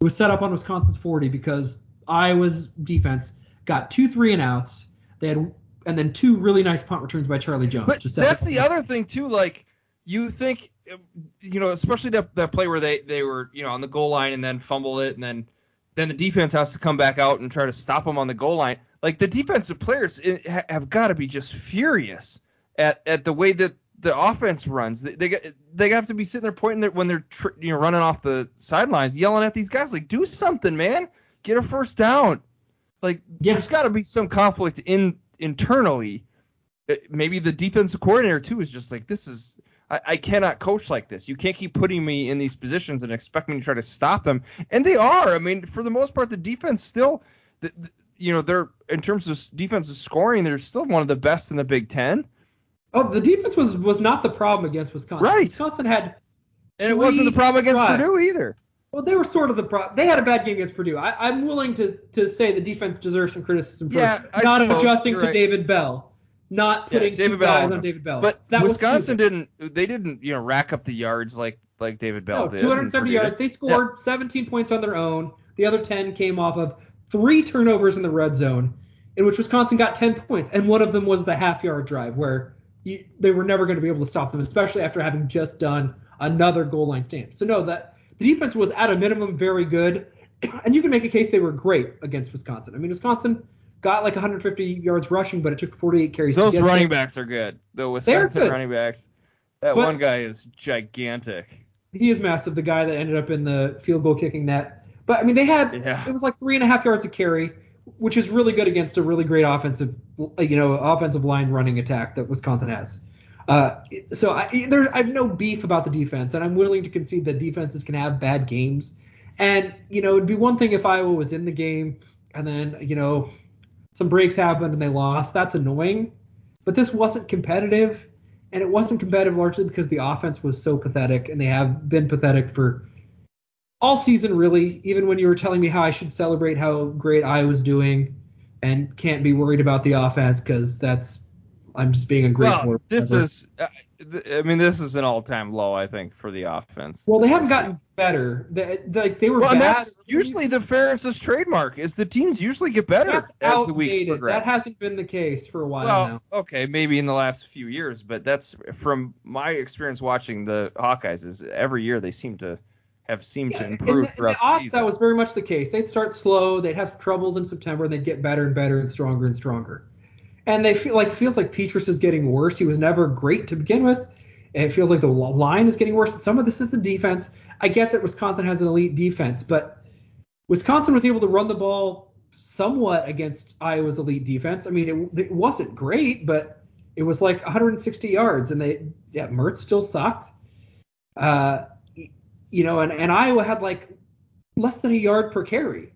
was set up on Wisconsin's 40 because Iowa's defense got two three and outs. They had and then two really nice punt returns by Charlie Jones. But that's the other thing too. Like you think, you know, especially that that play where they they were you know on the goal line and then fumbled it and then then the defense has to come back out and try to stop them on the goal line. Like the defensive players eh, have got to be just furious at at the way that the offense runs. They they, got- they have to be sitting there pointing their, when they're tr- you know running off the sidelines, yelling at these guys like, "Do something, man! Get a first down!" Like Yeah. there's got to be some conflict in internally. Uh, Maybe the defensive coordinator too is just like, "This is." I, I cannot coach like this. You can't keep putting me in these positions and expect me to try to stop them. And they are. I mean, for the most part, the defense still, the, the- you know, they're in terms of defensive scoring, they're still one of the best in the Big Ten. Oh, the defense was was not the problem against Wisconsin. Right. Wisconsin had And it wasn't the problem against drives. Purdue either. well, they were sort of the problem. They had a bad game against Purdue. I, I'm willing to to say the defense deserves some criticism for Yeah, not adjusting to right. David Bell, not Yeah, putting two David Bell guys was- on David Bell. But that Wisconsin didn't. They didn't, you know, rack up the yards like like David Bell No, did. 270 and yards. They scored 17 points on their own. The other 10 came off of three turnovers in the red zone, in which Wisconsin got 10 points, and one of them was the half yard drive where you, they were never going to be able to stop them, especially after having just done another goal line stand. So no, that the defense was at a minimum very good, and you can make a case they were great against Wisconsin. I mean, Wisconsin got like 150 yards rushing, but it took 48 carries. to Those running backs are good. The Wisconsin good. running backs. That But- one guy is gigantic. he is massive. The guy that ended up in the field goal kicking net. But I mean, they had Yeah. it was like three and a half yards a carry, which is really good against a really great offensive, you know, offensive line running attack that Wisconsin has. Uh, so I, there, I have no beef about the defense, and I'm willing to concede that defenses can have bad games. And you know, it'd be one thing if Iowa was in the game and then you know some breaks happened and they lost. That's annoying. But this wasn't competitive, and it wasn't competitive largely because the offense was so pathetic, and they have been pathetic for all season really. Even when you were telling me how I should celebrate how great I was doing, and can't be worried about the offense because that's I'm just being a great Well, this is. Uh, I mean, this is an all-time low, I think, for the offense. well, they haven't gotten better. They, like they were Well, bad. that's usually the Ferentz' trademark. Is the teams usually get better That's as the weeks progress. That hasn't been the case for a while well, now. okay, maybe in the last few years, but that's from my experience watching the Hawkeyes. Is every year they seem to have seemed to improve in the, in throughout the the odds, season. that was very much the case. They'd start slow, they'd have troubles in September, and they'd get better and better and stronger and stronger. And they feel like feels like Petras is getting worse. He was never great to begin with. It feels like the line is getting worse. Some of this is the defense. I get that Wisconsin has an elite defense, but Wisconsin was able to run the ball somewhat against Iowa's elite defense. I mean, it, it wasn't great, but it was like 160 yards, and they yeah, Mertz still sucked. Uh, you know, and, and Iowa had like less than a yard per carry.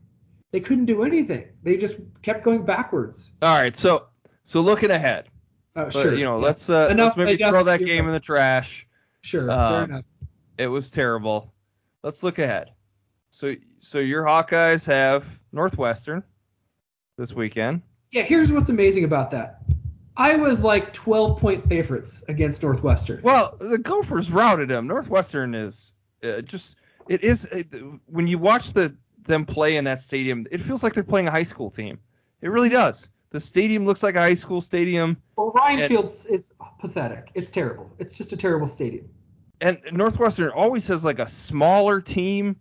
They couldn't do anything. They just kept going backwards. All right, so so looking ahead, Uh, but, sure. you know, yeah. let's uh, Enough, let's maybe throw that game right. in the trash. Sure. um, fair enough. It was terrible. Let's look ahead. So so your Hawkeyes have Northwestern this weekend. Yeah, here's what's amazing about that. I was like 12 point favorites against Northwestern. Well, the Gophers routed them. Northwestern is uh, just it is uh, when you watch the them play in that stadium, it feels like they're playing a high school team. It really does. The stadium looks like a high school stadium, Well, Ryan and- Fields is pathetic. It's terrible. It's just a terrible stadium. and Northwestern always has like a smaller team.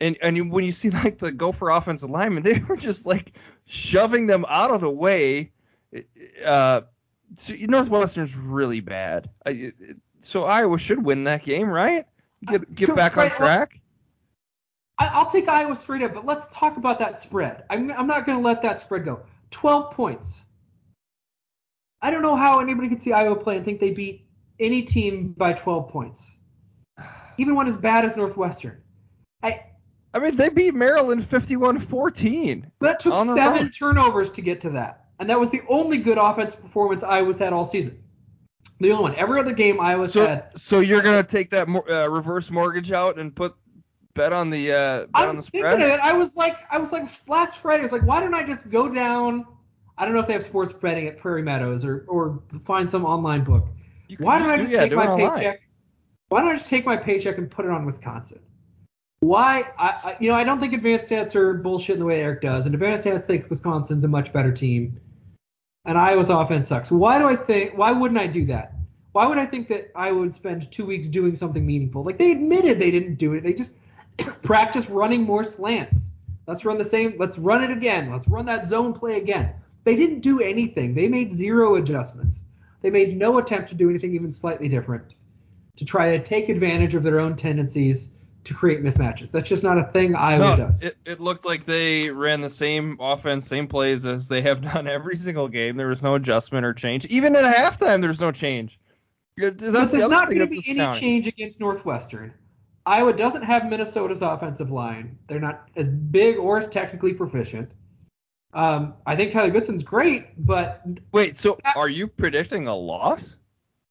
And and when you see like the Gopher offensive linemen, they were just like shoving them out of the way. Uh, so Northwestern's really bad. I, it- it- so Iowa should win that game, right? Get get So, back on track. I'll take Iowa straight up, but let's talk about that spread. I'm, I'm not going to let that spread go. 12 points. I don't know how anybody could see Iowa play and think they beat any team by 12 points, even one as bad as Northwestern. I, I mean, they beat Maryland 51-14. that took seven turnovers to get to that, and that was the only good offensive performance Iowa's had all season. The only one. Every other game Iowa's So had. so you're gonna take that uh, reverse mortgage out and put bet on the uh, bet I on the was spread. thinking of it. I was like, I was like last Friday. I was like, why don't I just go down? I don't know if they have sports betting at Prairie Meadows or or find some online book. Why don't I just yeah, take my online. paycheck? Why don't I just take my paycheck and put it on Wisconsin? Why? I, I you know I don't think advanced stats are bullshit in the way Eric does, and advanced stats think Wisconsin's a much better team, and Iowa's offense sucks. Why do I think? Why wouldn't I do that? Why would I think that I would spend two weeks doing something meaningful? Like they admitted they didn't do it. They just practice running more slants. Let's run the same. Let's run it again. Let's run that zone play again. They didn't do anything. They made zero adjustments. They made no attempt to do anything even slightly different to try to take advantage of their own tendencies to create mismatches. That's just not a thing Iowa No, does. it, it looked like they ran the same offense, same plays as they have done every single game. There was no adjustment or change. Even at halftime, there's no change. That's but there's other not going to be any change against Northwestern. Iowa doesn't have Minnesota's offensive line. They're not as big or as technically proficient. Um, I think Tyler Goodson's great, but Wait, so are you predicting a loss?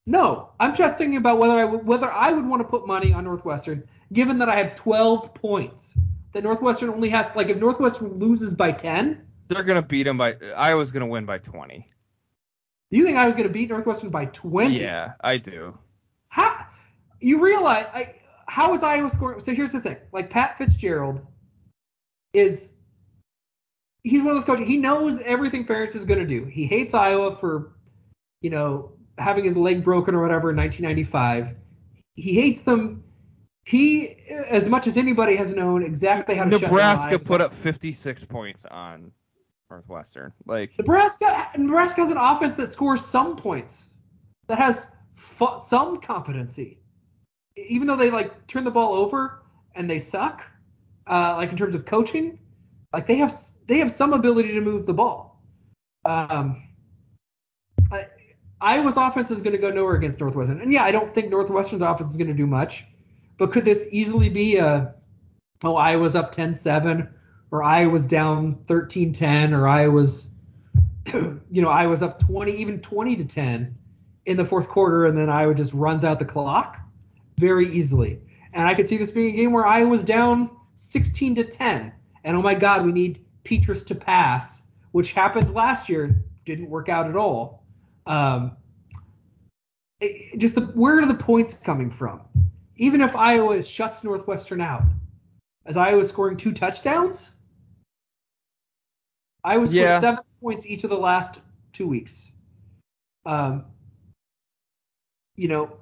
no, I'm just thinking about whether I would, whether I would want to put money on Northwestern, given that I have 12 points. That Northwestern only has like if Northwestern loses by 10, They're gonna beat them by. Iowa's gonna win by 20. do you think I was going to beat Northwestern by 20? Yeah, I do. How you realize I, how is Iowa scoring? So here's the thing: like Pat Fitzgerald is he's one of those coaches. He knows everything Ferentz is going to do. He hates Iowa for you know having his leg broken or whatever in 1995. He hates them. He, as much as anybody, has known exactly how to shut Nebraska put up 56 points on Northwestern. Like, Nebraska. Nebraska has an offense that scores some points, that has some competency, even though they like turn the ball over and they suck. Uh, like in terms of coaching, like they have they have some ability to move the ball. Um, I, Iowa's offense is going to go nowhere against Northwestern, and yeah, I don't think Northwestern's offense is going to do much. But could this easily be a oh Iowa's up 10-7 or Iowa's down 13-10 or Iowa's you know Iowa's up 20 even 20 to 10 in the fourth quarter and then Iowa just runs out the clock very easily. And I could see this being a game where Iowa's down 16 to 10 and oh my god, we need Petras to pass, which happened last year, didn't work out at all. Um, it- just the, where are the points coming from? Even if Iowa shuts Northwestern out, as Iowa scoring two touchdowns, Iowa scored Yeah. seven points each of the last two weeks. Um, you know,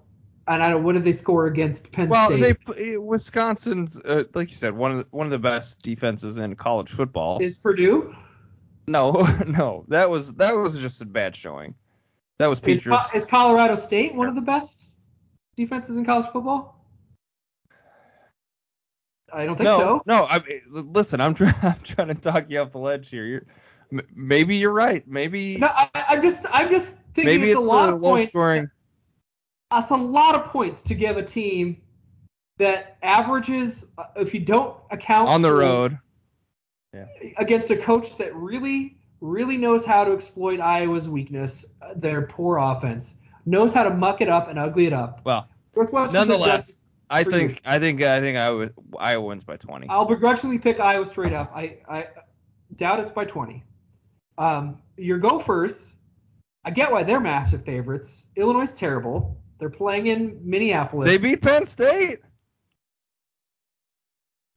and I don't. What did they score against Penn well, State? they Wisconsin's uh, like you said one of the, one of the best defenses in college football. Is Purdue? no, no, that was that was just a bad showing. That was Is, Co- is Colorado State one of the best defenses in college football? I don't think no, so. no. I listen. I'm trying. I'm trying to talk you off the ledge here. You're, m- maybe you're right. Maybe No, I, I'm just, I'm just thinking maybe it's, it's, a lot a of points. scoring. That's a lot of points to give a team that averages, uh, if you don't account on the road. against a coach that really, really knows how to exploit Iowa's weakness, uh, their poor offense, knows how to muck it up and ugly it up. Well, Northwestern nonetheless, I think years. I think I think Iowa Iowa wins by 20. I'll begrudgingly pick Iowa straight up. I, I doubt it's by 20. Um, your Gophers, I get why they're massive favorites. Illinois is terrible. They're playing in Minneapolis. They beat Penn State.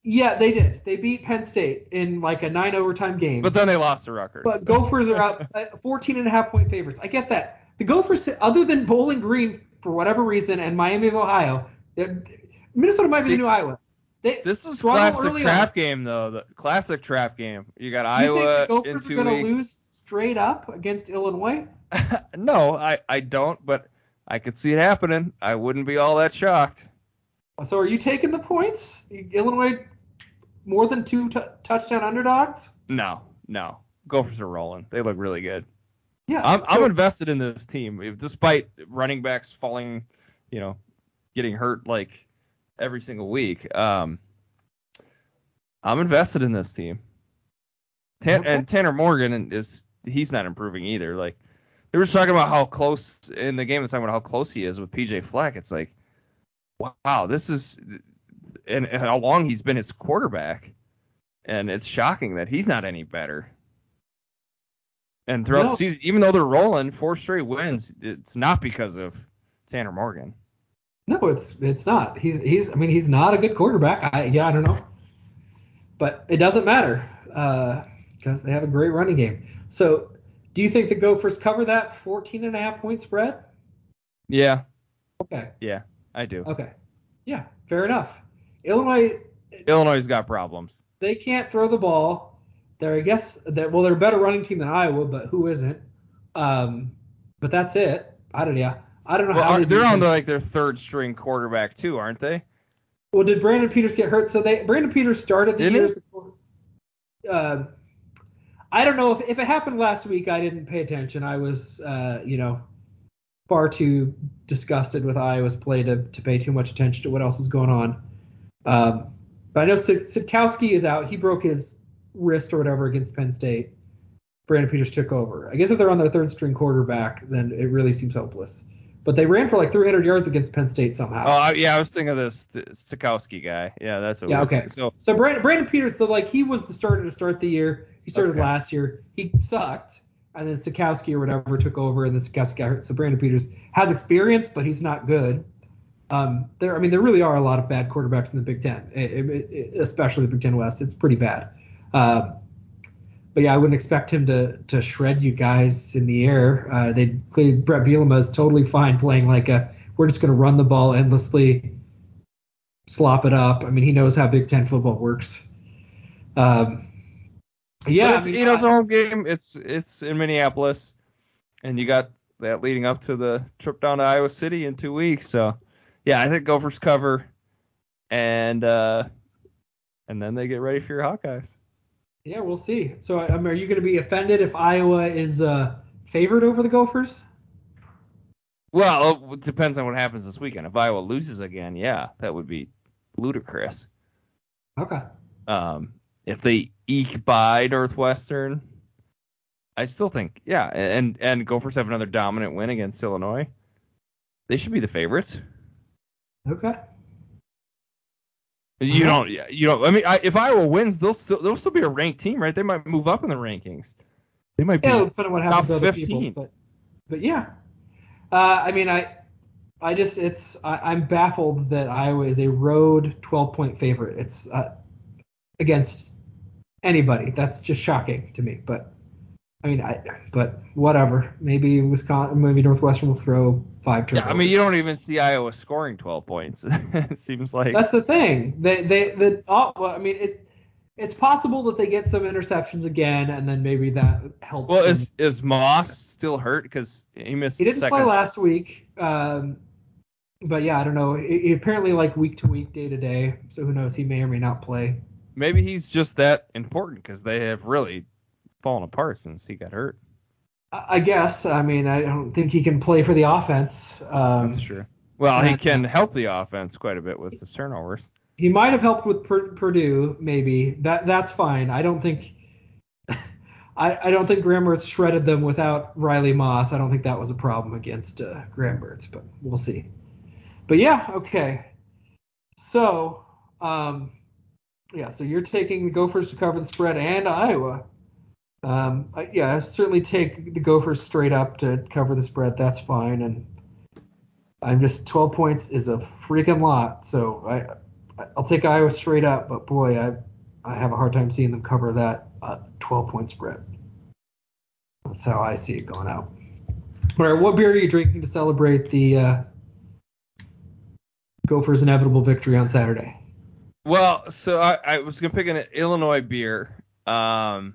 Yeah, they did. They beat Penn State in like a nine overtime game. But then they lost to Rutgers. But Gophers are up uh, 14 and a half point favorites. I get that. The Gophers, other than Bowling Green for whatever reason, and Miami of Ohio, Minnesota might be the new Iowa. They, This is classic trap on. game though. The classic trap game. You got You Iowa think the in Gophers are going to weeks. lose straight up against Illinois? no, I I don't. But I could see it happening. I wouldn't be all that shocked. So are you taking the points? Illinois more than two t- touchdown underdogs? No, no. Gophers are rolling. They look really good. Yeah. I'm, so- I'm invested in this team, despite running backs falling, you know, getting hurt like every single week. Um, I'm invested in this team. Tan- Okay. And Tanner Morgan is he's not improving either. Like they were talking about how close in the game. They're talking about how close he is with PJ Fleck. It's like, wow, this is and, and how long he's been his quarterback, and it's shocking that he's not any better. And throughout No. the season, even though they're rolling four straight wins, it's not because of Tanner Morgan. No, it's it's not. He's he's. I mean, he's not a good quarterback. I yeah, I don't know, but it doesn't matter uh, because they have a great running game. So, do you think the Gophers cover that 14 and a half point spread? Yeah, Okay. yeah, I do. Okay. Yeah, fair enough. Illinois, Illinois has got problems. they can't throw the ball. They're I guess that well, they're a better running team than Iowa, but who isn't? Um, but that's it. I don't yeah. I don't know Well, how they they're on the, like their third string quarterback too, aren't they? Well, did Brandon Peters get hurt? So they Brandon Peters started the Didn't year. he? as the- Uh, I don't know if if it happened last week. I didn't pay attention. I was uh, you know far too disgusted with Iowa's play to to pay too much attention to what else is going on. Um, but I know Sitkowski is out. He broke his wrist or whatever against Penn State. Brandon Peters took over. I guess if they're on their third string quarterback, then it really seems hopeless. But they ran for like 300 yards against Penn State somehow. Oh, yeah, I was thinking of this Sitkowski guy. Yeah, that's what Yeah, okay. So So Brandon, Brandon Peters, so like he was the starter to start the year. He started Okay. last year. He sucked, and then Sikowski or whatever took over, and then Sikowski got hurt. So Brandon Peters has experience, but he's not good. Um, there, I mean, there really are a lot of bad quarterbacks in the Big Ten, eh, eh, eh, especially the Big Ten West. It's pretty bad. Um, but yeah, I wouldn't expect him to to shred you guys in the air. Uh, they clearly Bret Bielema is totally fine playing like a we're just going to run the ball endlessly, slop it up. I mean, he knows how Big Ten football works. Um, yeah, I mean, you know, it's a home game. It's it's in Minneapolis, and you got that leading up to the trip down to Iowa City in two weeks. So, yeah, I think Gophers cover, and uh, and then they get ready for your Hawkeyes. yeah, we'll see. So, I, I mean, are you going to be offended if Iowa is uh, favored over the Gophers? Well, it depends on what happens this weekend. If Iowa loses again, yeah, that would be ludicrous. Okay. Um, if they eke by Northwestern, I still think, yeah, and and Gophers have another dominant win against Illinois. They should be the favorites. Okay. You Uh-huh. don't, you don't. I mean, I, if Iowa wins, they'll still they'll still be a ranked team, right? They might move up in the rankings. They might be. Yeah, depending on what happens to top other 15. people. But, but yeah. Uh, I mean, I, I just it's I, I'm baffled that Iowa is a road 12 point favorite. It's uh, against anybody. That's just shocking to me. But I mean, I but whatever. Maybe Wisconsin, maybe Northwestern will throw five yeah. I mean, you don't even see Iowa scoring 12 points. it seems like. That's the thing. They they the oh, well, I mean it. It's possible that they get some interceptions again, and then maybe that helps. well, them. is is Moss still hurt because he missed? He didn't play last week, um, but yeah, I don't know. He apparently like week to week, day to day. So who knows? He may or may not play. Maybe he's just that important because they have really fallen apart since he got hurt. I, guess. I mean, I don't think he can play for the offense. Um, That's true. Well, he can help the offense quite a bit with his turnovers. He might have helped with Pur- Purdue, maybe. That that's fine. I don't think. I, I don't think Graham shredded them without Riley Moss. I don't think that was a problem against uh, but we'll see. But yeah, okay. So, um, yeah, so you're taking the Gophers to cover the spread and Iowa. Um, yeah, I certainly take the Gophers straight up to cover the spread. That's fine. And I'm just 12 points is a freaking lot. So I I'll take Iowa straight up, but boy, I I have a hard time seeing them cover that uh, 12 point spread. That's how I see it going out. All right, what beer are you drinking to celebrate the uh, Gophers' inevitable victory on Saturday? Well, so I, I was gonna pick an Illinois beer. Um,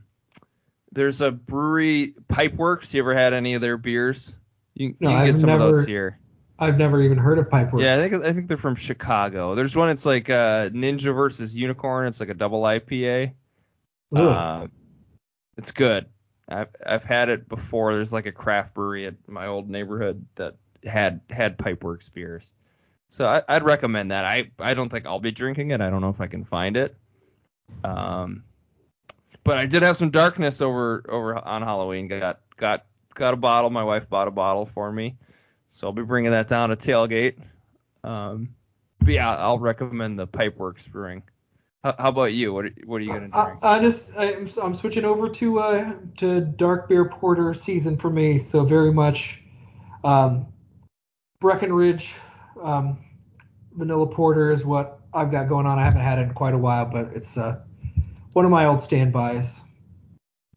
there's a brewery, Pipeworks. You ever had any of their beers? You, No, you can get I've some of those never- here. I've never even heard of Pipeworks. Yeah, I think I think they're from Chicago. There's one. It's like uh, Ninja versus Unicorn. It's like a double IPA. Uh, it's good. I've I've had it before. There's like a craft brewery at my old neighborhood that had had Pipeworks beers. So I, I'd recommend that. I I don't think I'll be drinking it. I don't know if I can find it. Um, but I did have some darkness over over on Halloween. Got got got a bottle. My wife bought a bottle for me, so I'll be bringing that down to tailgate. Um, but yeah, I'll recommend the Pipeworks brewing. How, how about you? What are, what are you gonna I, drink? I just I'm, I'm switching over to uh to dark beer porter season for me. So very much um, Breckenridge um, vanilla porter is what I've got going on. I haven't had it in quite a while, but it's uh, one of my old standbys.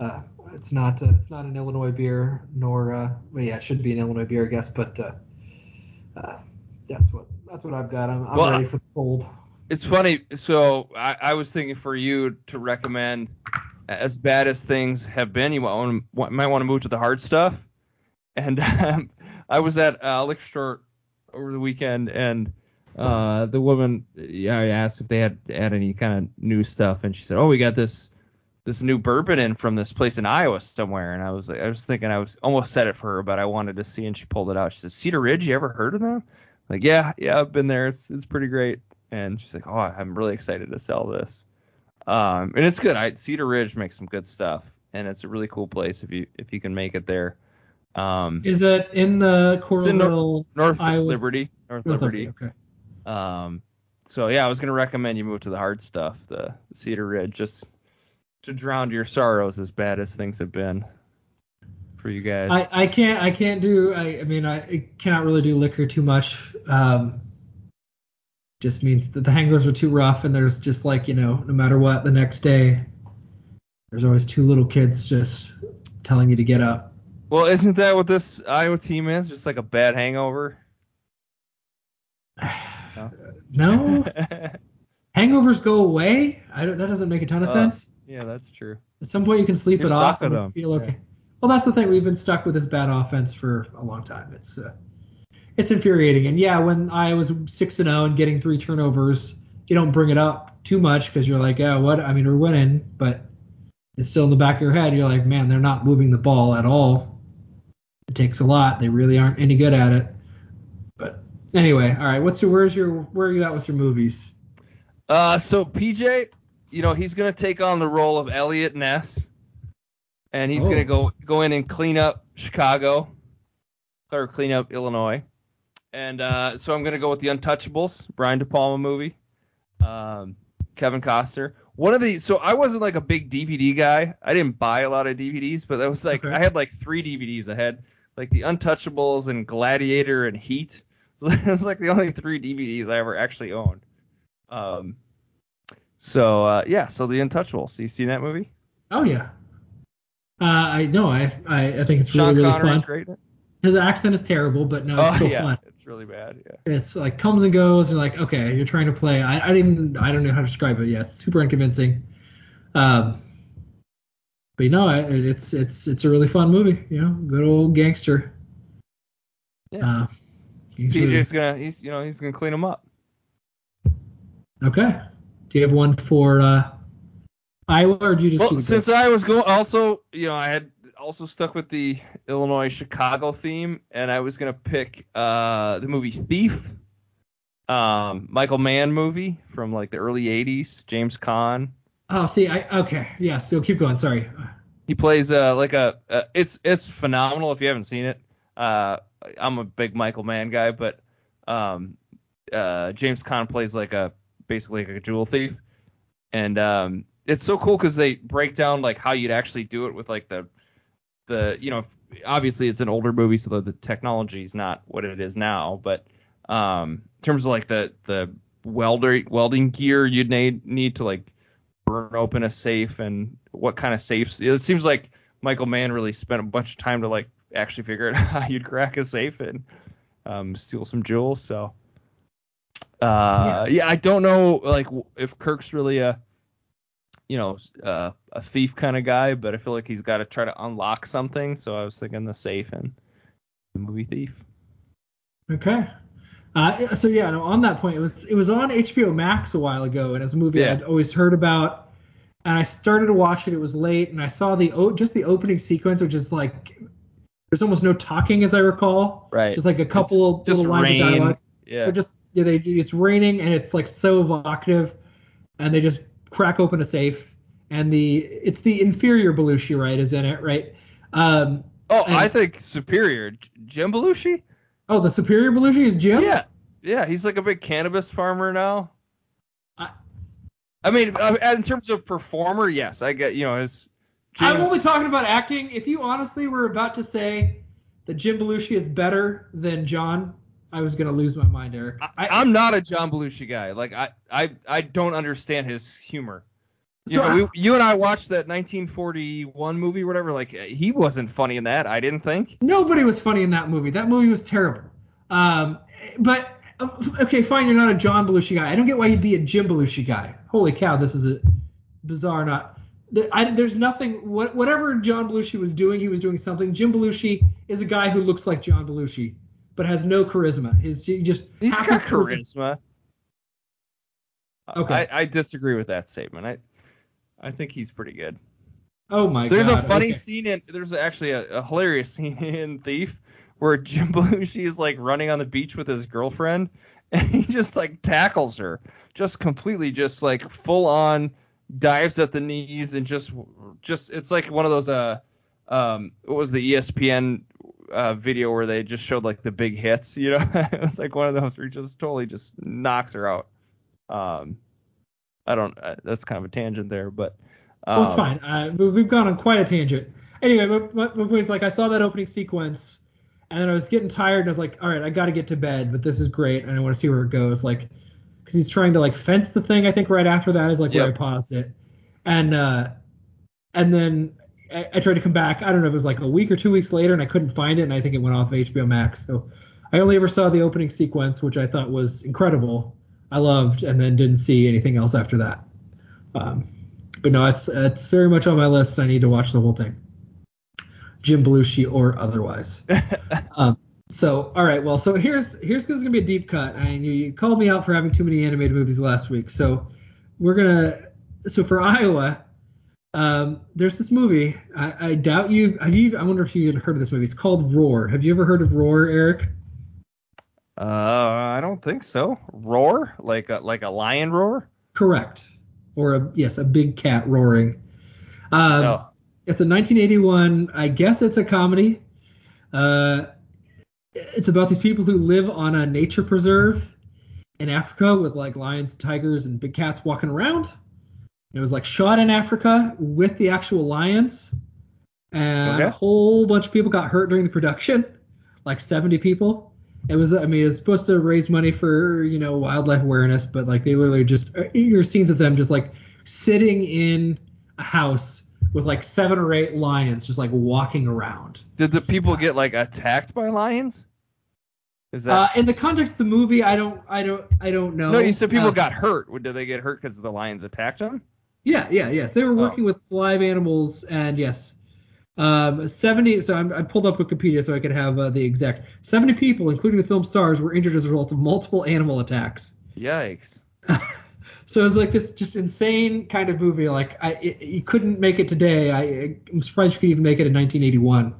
Uh, it's not uh, it's not an Illinois beer, nor uh, well, yeah, it should be an Illinois beer, I guess, but uh, uh, that's what that's what I've got. I'm, I'm Well, ready for the cold. It's funny. So I, I was thinking for you to recommend, as bad as things have been, you want, might want to move to the hard stuff. And um, I was at uh, liquor store over the weekend, and uh, the woman, yeah, I asked if they had had any kind of new stuff, and she said, "Oh, we got this this new bourbon in from this place in Iowa somewhere." And I was like, I was thinking, I was almost said it for her, but I wanted to see, and she pulled it out. She said, "Cedar Ridge, you ever heard of them?" Like, yeah, yeah, I've been there. It's it's pretty great and she's like, "Oh, I'm really excited to sell this." Um, and it's good. I, Cedar Ridge makes some good stuff, and it's a really cool place if you if you can make it there. Um, Is it in the It's in Nor- Coralville? North Iowa- Liberty, North North Liberty. Okay. Um, so yeah, I was gonna recommend you move to the hard stuff, the Cedar Ridge, just to drown your sorrows as bad as things have been for you guys. I, I can't I can't do I, I mean I, I cannot really do liquor too much. Um, just means that the hangovers are too rough and there's just like you know no matter what the next day there's always two little kids just telling you to get up. well, isn't that what this Iowa team is? Just like a bad hangover. No, hangovers go away. I don't, that doesn't make a ton of Uh, sense. yeah, that's true. At some point you can sleep You're it off and them. feel okay. Yeah. Well, that's the thing. We've been stuck with this bad offense for a long time. It's uh, it's infuriating. And yeah, when I was six and zero and getting three turnovers, you don't bring it up too much because you're like, yeah, what? I mean, we're winning, but it's still in the back of your head. You're like, man, they're not moving the ball at all. It takes a lot. They really aren't any good at it. Anyway, all right. What's your where's your where are you at with your movies? Uh, so PJ, you know, he's gonna take on the role of Eliot Ness, and he's Oh. gonna go go in and clean up Chicago, or clean up Illinois, and uh, so I'm gonna go with the Untouchables, Brian De Palma movie, um, Kevin Costner. One of the so I wasn't like a big DVD guy. I didn't buy a lot of DVDs, but I was like Okay. I had like three DVDs. I had like the Untouchables and Gladiator and Heat. it was like the only three DVDs I ever actually owned. Um, so uh, yeah, so the Untouchables. You seen that movie? Oh yeah. Uh, I know. I, I I think it's Sean really really Connery's fun. great. in it? His accent is terrible, but no, it's Oh still yeah, fun. it's really bad. Yeah. It's like comes and goes. And like, okay, you're trying to play. I, I didn't. I don't know how to describe it. Yeah, it's super unconvincing. Um, but you know, it's it's it's a really fun movie. You know, good old gangster. Yeah. Uh, PJ's gonna he's you know he's gonna clean them up. okay. Do you have one for uh, Iowa, or do you just? Well, since I was going, also you know I had also stuck with the Illinois Chicago theme, and I was gonna pick uh the movie Thief, um Michael Mann movie from like the early '80s, James Caan. Oh, see, I okay. Yeah, so keep going. Sorry. He plays uh like a uh, it's it's phenomenal if you haven't seen it. Uh, I'm a big Michael Mann guy, but um, uh, James Caan plays like a basically like a jewel thief, and um, it's so cool because they break down like how you'd actually do it with like the the you know obviously it's an older movie so the, the technology is not what it is now, but um, in terms of like the the welder welding gear you'd need need to like burn open a safe and what kind of safes. It seems like Michael Mann really spent a bunch of time to like actually figure out how you'd crack a safe and um, steal some jewels. So uh, yeah. I don't know like if Kirk's really a you know uh, a thief kind of guy, but I feel like he's got to try to unlock something. So I was thinking the safe and the movie Thief. Okay. Uh, so yeah, no, on that point, it was it was on HBO Max a while ago, and it was a movie Yeah. I'd always heard about. And I started to watch it. It was late, and I saw the o- just the opening sequence, which is like there's almost no talking, as I recall. Right. Just like a couple It's little lines rain. of dialogue. Yeah. They're just yeah, they it's raining and it's like so evocative, and they just crack open a safe, and the it's the inferior Belushi right is in it right. Um, oh, and- I think Superior. Jim Belushi. oh, the superior Belushi is Jim. Yeah, yeah, he's like a big cannabis farmer now. I- I mean, uh, in terms of performer, yes, I get you know his. I'm James- only talking about acting. If you honestly were about to say that Jim Belushi is better than John I was gonna lose my mind, Eric. I, I'm not a John Belushi guy. Like I, I, I don't understand his humor. You, So know, I- we, you and I watched that 1941 movie, whatever. Like he wasn't funny in that. I didn't think. Nobody was funny in that movie. That movie was terrible. Um, but uh, okay, fine. You're not a John Belushi guy. I don't get why you'd be a Jim Belushi guy. Holy cow, this is a bizarre. Not. I, there's nothing. What, whatever John Belushi was doing, he was doing something. Jim Belushi is a guy who looks like John Belushi, but has no charisma. His he just He's got charisma- charisma. Okay. I, I disagree with that statement. I, I think he's pretty good. Oh my There's god. There's a funny okay. scene in. There's actually a, a hilarious scene in Thief where Jim Belushi is like running on the beach with his girlfriend, and he just like tackles her, just completely, just like full on dives at the knees and just, just it's like one of those uh, um, what was the ESPN uh, video where they just showed like the big hits, you know? it was like one of those where he just totally just knocks her out. Um, I don't. Uh, that's kind of a tangent there, but. Um, Well, it's fine. Uh, we- we've gone on quite a tangent. Anyway, my, my point is like I saw that opening sequence, and then I was getting tired, and I was like, all right, I got to get to bed, but this is great, and I want to see where it goes. Like, because he's trying to like fence the thing. I think right after that is like where I paused it, and uh, and then I, I tried to come back. I don't know if it was like a week or two weeks later, and I couldn't find it, and I think it went off of HBO Max. So I only ever saw the opening sequence, which I thought was incredible. I loved, and then didn't see anything else after that. Um, but no, it's it's very much on my list. I need to watch the whole thing, Jim Belushi or otherwise. um, so all right, well, so here's here's gonna be a deep cut. And you, you called me out for having too many animated movies last week, so we're gonna so for Iowa. Um, there's this movie. I, I doubt you. Have you? I wonder if you had heard of this movie. It's called Roar. Have you ever heard of Roar, Eric? Uh, I don't think so. Roar, like a like a lion roar. Correct. Or a yes, a big cat roaring. Um, no. It's a 1981. I guess it's a comedy. Uh, it's about these people who live on a nature preserve in Africa with like lions, tigers, and big cats walking around. It was like shot in Africa with the actual lions, and Okay. a whole bunch of people got hurt during the production, like 70 people. It was, I mean, it was supposed to raise money for you know wildlife awareness, but like they literally just uh, your scenes of them just like sitting in a house with like seven or eight lions just like walking around. Did the people get like attacked by lions? Is Uh, that? in the context of the movie, I don't, I don't, I don't know. no, you said people Uh, got hurt. Did they get hurt because the lions attacked them? Yeah, yeah, yes. They were working with live animals, and yes, um, 70. So I'm, I pulled up Wikipedia so I could have uh, the exact 70 people, including the film stars, were injured as a result of multiple animal attacks. Yikes! So it was like this just insane kind of movie. Like I, it, you couldn't make it today. I, I'm surprised you could even make it in 1981.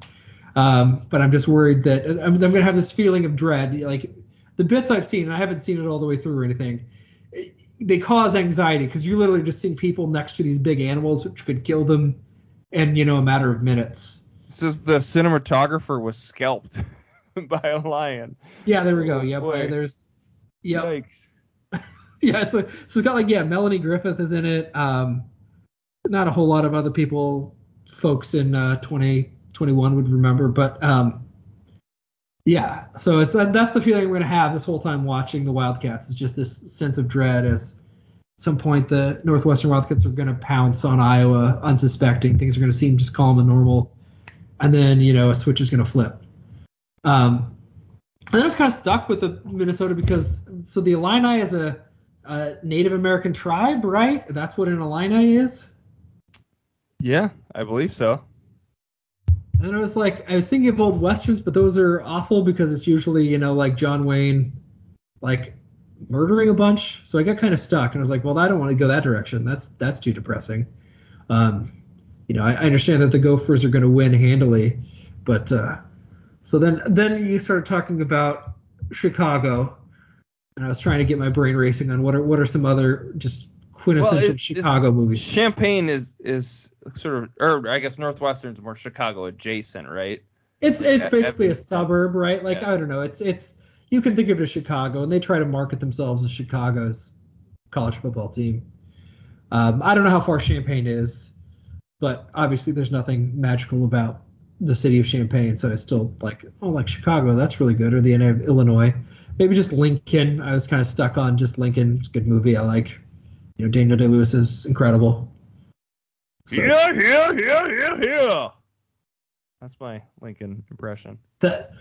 Um, but I'm just worried that I'm, I'm gonna have this feeling of dread. Like the bits I've seen, and I haven't seen it all the way through or anything. They cause anxiety because you're literally just seeing people next to these big animals which could kill them in you know a matter of minutes. Says the cinematographer was scalped by a lion. Yeah, there we go. Yep, Boy. there's. Yep. Yikes! yeah, so, so it's got like yeah, Melanie Griffith is in it. Um, not a whole lot of other people, folks in uh, 2021 would remember, but um, yeah. So it's uh, that's the feeling we're gonna have this whole time watching the Wildcats. Is just this sense of dread as at some point the Northwestern Wildcats are gonna pounce on Iowa, unsuspecting. Things are gonna seem just calm and normal, and then you know a switch is gonna flip. Um, and I was kind of stuck with the Minnesota because so the Illini is a, a Native American tribe, right? That's what an Illini is. Yeah, I believe so. And I was like, I was thinking of old westerns, but those are awful because it's usually you know like John Wayne, like murdering a bunch. So I got kind of stuck, and I was like, well, I don't want to go that direction. That's that's too depressing. Um, you know, I, I understand that the Gophers are going to win handily, but uh, so then then you started talking about Chicago, and I was trying to get my brain racing on what are what are some other just quintessential Well, it's- Chicago movies. Champaign is is sort of, or I guess Northwestern's more Chicago adjacent, right? It's it's Yeah, basically a suburb, right? Like Yeah. I don't know. It's it's you can think of it as Chicago, and they try to market themselves as Chicago's college football team. Um, I don't know how far Champaign is, but obviously there's nothing magical about the city of Champaign, so it's still like oh like Chicago, that's really good, or the end of Illinois. Maybe just Lincoln. I was kind of stuck on just Lincoln. It's a good movie. I like. You know, Daniel Day Lewis is incredible. So Yeah, yeah, yeah, yeah, yeah. That's my Lincoln impression. that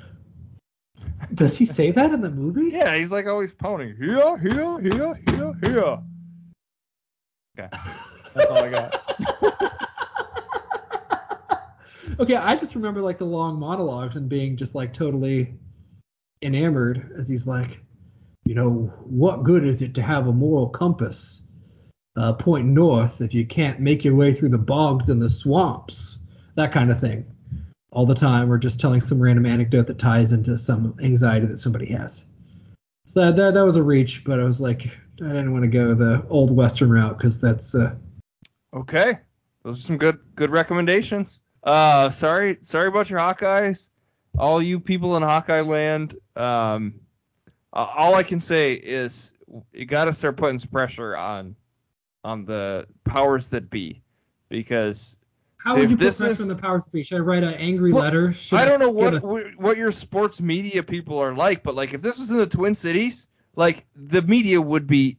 does he say that in the movie? Yeah, he's like always pounding. Here, here, here, here, here. Okay, that's all I got. Okay, I just remember like the long monologues and being just like totally enamored as he's like, you know, what good is it to have a moral compass uh, pointing north if you can't make your way through the bogs and the swamps? That kind of thing. All the time, or just telling some random anecdote that ties into some anxiety that somebody has. So that, that, that was a reach, but I was like, I didn't want to go the old Western route because that's uh, Okay, those are some good good recommendations. Uh, sorry, sorry about your Hawkeyes, all you people in Hawkeye land. Um, all I can say is you got to start putting some pressure on on the powers that be, because How would If you put this pressure is- on the powers to be? Should I write an angry Well, letter? Should I don't know what a- what your sports media people are like, but like if this was in the Twin Cities, like the media would be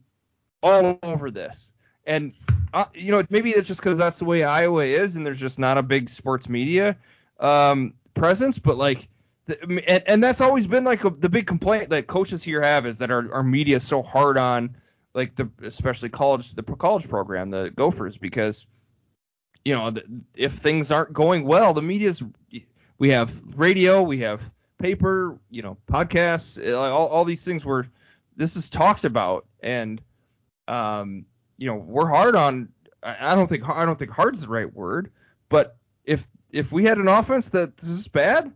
all over this. And uh, you know, maybe it's just because that's the way Iowa is, and there's just not a big sports media um, presence. But like, the, and, and that's always been like a, the big complaint that coaches here have is that our, our media is so hard on like the especially college the college program, the Gophers, because you know the, if things aren't going well, the media's we have radio, we have paper, you know, podcasts, uh, all, all these things where this is talked about, and um, you know, we're hard on. I don't think I don't think hard's the right word, but if if we had an offense that this is bad,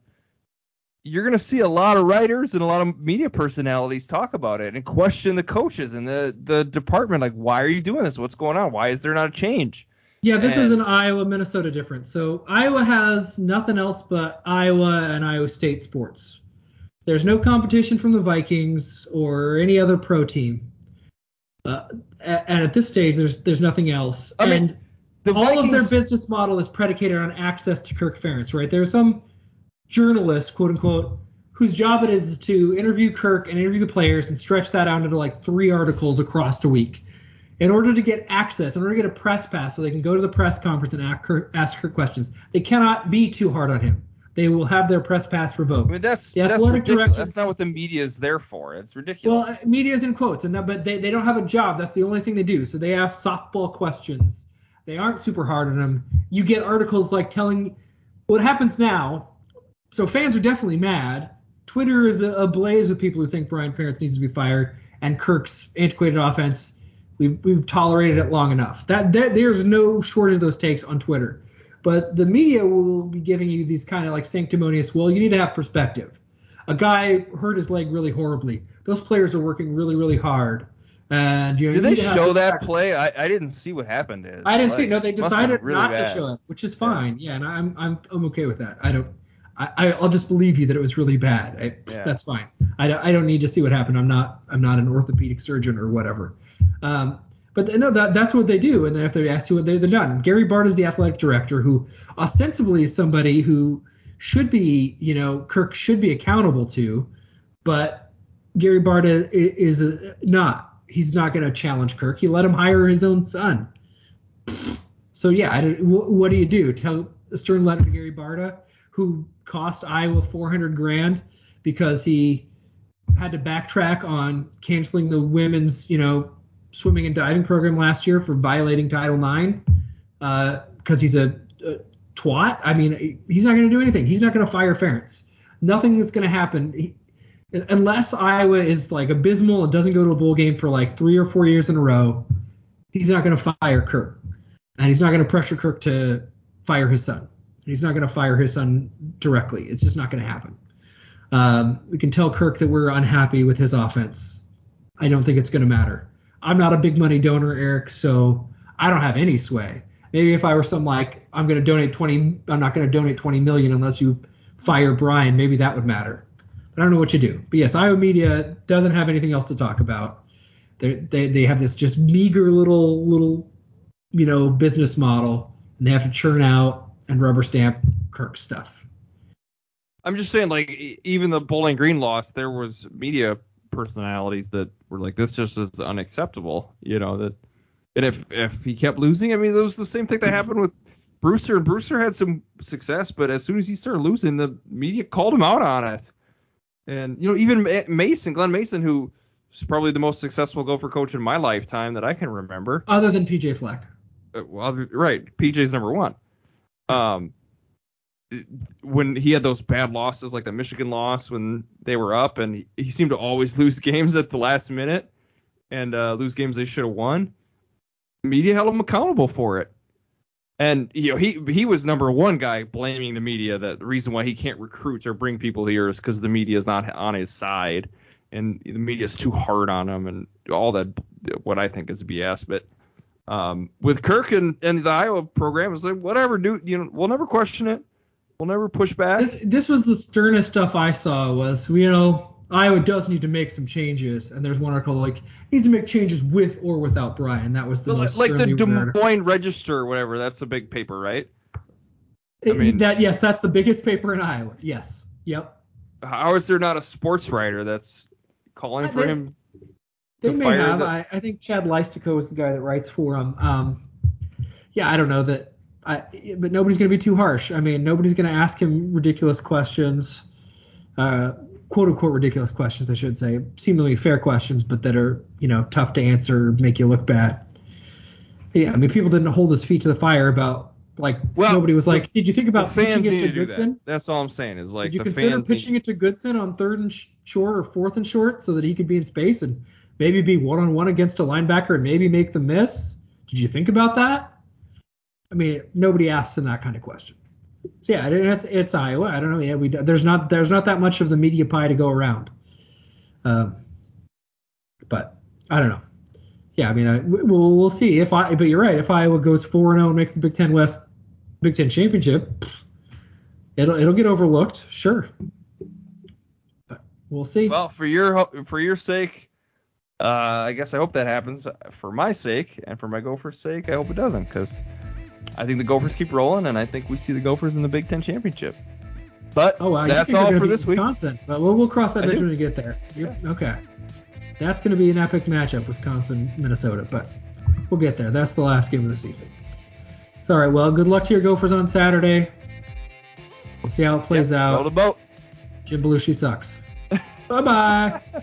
you're going to see a lot of writers and a lot of media personalities talk about it and question the coaches and the the department. Like, why are you doing this? What's going on? Why is there not a change? Yeah, this is an Iowa Minnesota difference. So Iowa has nothing else but Iowa and Iowa State sports. There's no competition from the Vikings or any other pro team. Uh, and at this stage, there's there's nothing else. I mean, and The all of their business model is predicated on access to Kirk Ferentz, right? There's some journalist, quote unquote, whose job it is to interview Kirk and interview the players and stretch that out into like three articles across a week. In order to get access, in order to get a press pass so they can go to the press conference and ask Kirk, ask Kirk questions, they cannot be too hard on him. They will have their press pass revoked. I mean, that's The that's ridiculous. director- That's not what the media is there for. It's ridiculous. Well, media is in quotes, and that, but they, they don't have a job. That's the only thing they do. So they ask softball questions. They aren't super hard on them. You get articles like telling what happens now. So fans are definitely mad. Twitter is ablaze with people who think Brian Ferentz needs to be fired, and Kirk's antiquated offense. We've, we've tolerated it long enough. That, that there's no shortage of those takes on Twitter. But the media will be giving you these kind of like sanctimonious. Well, you need to have perspective a guy hurt his leg really horribly. Those players are working really, really hard. And you know, Did they show that play? I, I didn't see what happened. His I didn't see. No, they decided really not bad. to show it, which is fine. Yeah, and I'm I'm I'm okay with that. I don't. I, I'll just believe you that it was really bad. I, Yeah. That's fine. I don't, I don't need to see what happened. I'm not I'm not an orthopedic surgeon or whatever. Um, but no, that that's what they do. And then if they're asked to, they're, they're done. Gary Barta is the athletic director, who ostensibly is somebody who should be, you know, Kirk should be accountable to, but Gary Barta is, is not. He's not going to challenge Kirk. He let him hire his own son. So yeah, I don't, what do you do? Tell a stern letter to Gary Barta, who cost Iowa 400 grand because he had to backtrack on canceling the women's, you know, swimming and diving program last year for violating Title IX because uh, he's a, a twat. I mean, he's not going to do anything. He's not going to fire Ferentz. Nothing that's going to happen. He, unless Iowa is like abysmal and doesn't go to a bowl game for like three or four years in a row, he's not going to fire Kirk, and he's not going to pressure Kirk to fire his son. He's not going to fire his son directly. It's just not going to happen. Um, we can tell Kirk that we're unhappy with his offense. I don't think it's going to matter. I'm not a big money donor, Eric, so I don't have any sway. Maybe if I were some like I'm going to donate 20, I'm not going to donate 20 million unless you fire Brian. Maybe that would matter. I don't know what you do. But yes, Iowa media doesn't have anything else to talk about. They're, they they have this just meager little little you know business model, and they have to churn out and rubber stamp Kirk stuff. I'm just saying, like, even the Bowling Green loss, there was media personalities that were like, this just is unacceptable. You know that, and if if he kept losing, I mean, it was the same thing that happened with Brewster. And Brewster had some success, but as soon as he started losing, the media called him out on it. And you know, even Mason, Glen Mason, who is probably the most successful gopher coach in my lifetime that I can remember. Other than PJ Fleck. Uh, well, right, PJ's number one. Um, when he had those bad losses, like the Michigan loss when they were up, and he, he seemed to always lose games at the last minute and uh, lose games they should have won. Media held him accountable for it, and you know he he was number one guy blaming the media that the reason why he can't recruit or bring people here is because the media is not on his side, and the media is too hard on him, and all that what I think is BS, but. Um, with Kirk and, and the Iowa program, it's like whatever, dude. You know, we'll never question it. We'll never push back. This this was the sternest stuff I saw was you know Iowa does need to make some changes, and there's one article like needs to make changes with or without Brian. That was the like, most like the Des. Moines Register or whatever. That's the big paper, right? It- I mean- that yes, that's the biggest paper in Iowa. Yes, yep. How is there not a sports writer that's calling I for think- him? They may have. the- I, I think Chad Leistikow is the guy that writes for him. Um, yeah, I don't know that. I, but nobody's going to be too harsh. I mean, nobody's going to ask him ridiculous questions, uh, quote unquote ridiculous questions, I should say, seemingly fair questions, but that are you know tough to answer, make you look bad. Yeah, I mean, people didn't hold his feet to the fire about like Well, nobody was like, did you think about fans pitching it to to Goodson? that. That's all I'm saying. Is like Did you the consider fans. pitching need- it to Goodson on third and sh- short or fourth and short so that he could be in space and maybe be one on one against a linebacker and maybe make the miss? Did you think about that? I mean, nobody asks him that kind of question. So yeah, it's, it's Iowa. I don't know. Yeah, we there's not there's not that much of the media pie to go around. Um, but I don't know. Yeah, I mean, I, we'll we'll see if I. But you're right. If Iowa goes four and zero and makes the Big Ten West Big Ten championship, it'll it'll get overlooked. Sure. But we'll see. Well, for your for your sake, uh, I guess I hope that happens. For my sake and for my Gophers' sake, I hope it doesn't because I think the Gophers keep rolling, and I think we see the Gophers in the Big Ten championship. But oh, wow. that's all for this week. Wisconsin. But we'll, we'll cross that I bridge do. when we get there. You're- Okay. That's going to be an epic matchup, Wisconsin, Minnesota. But we'll get there. That's the last game of the season. So, all right. Well, good luck to your Gophers on Saturday. We'll see how it plays Roll out. the boat. Jim Belushi sucks. bye bye.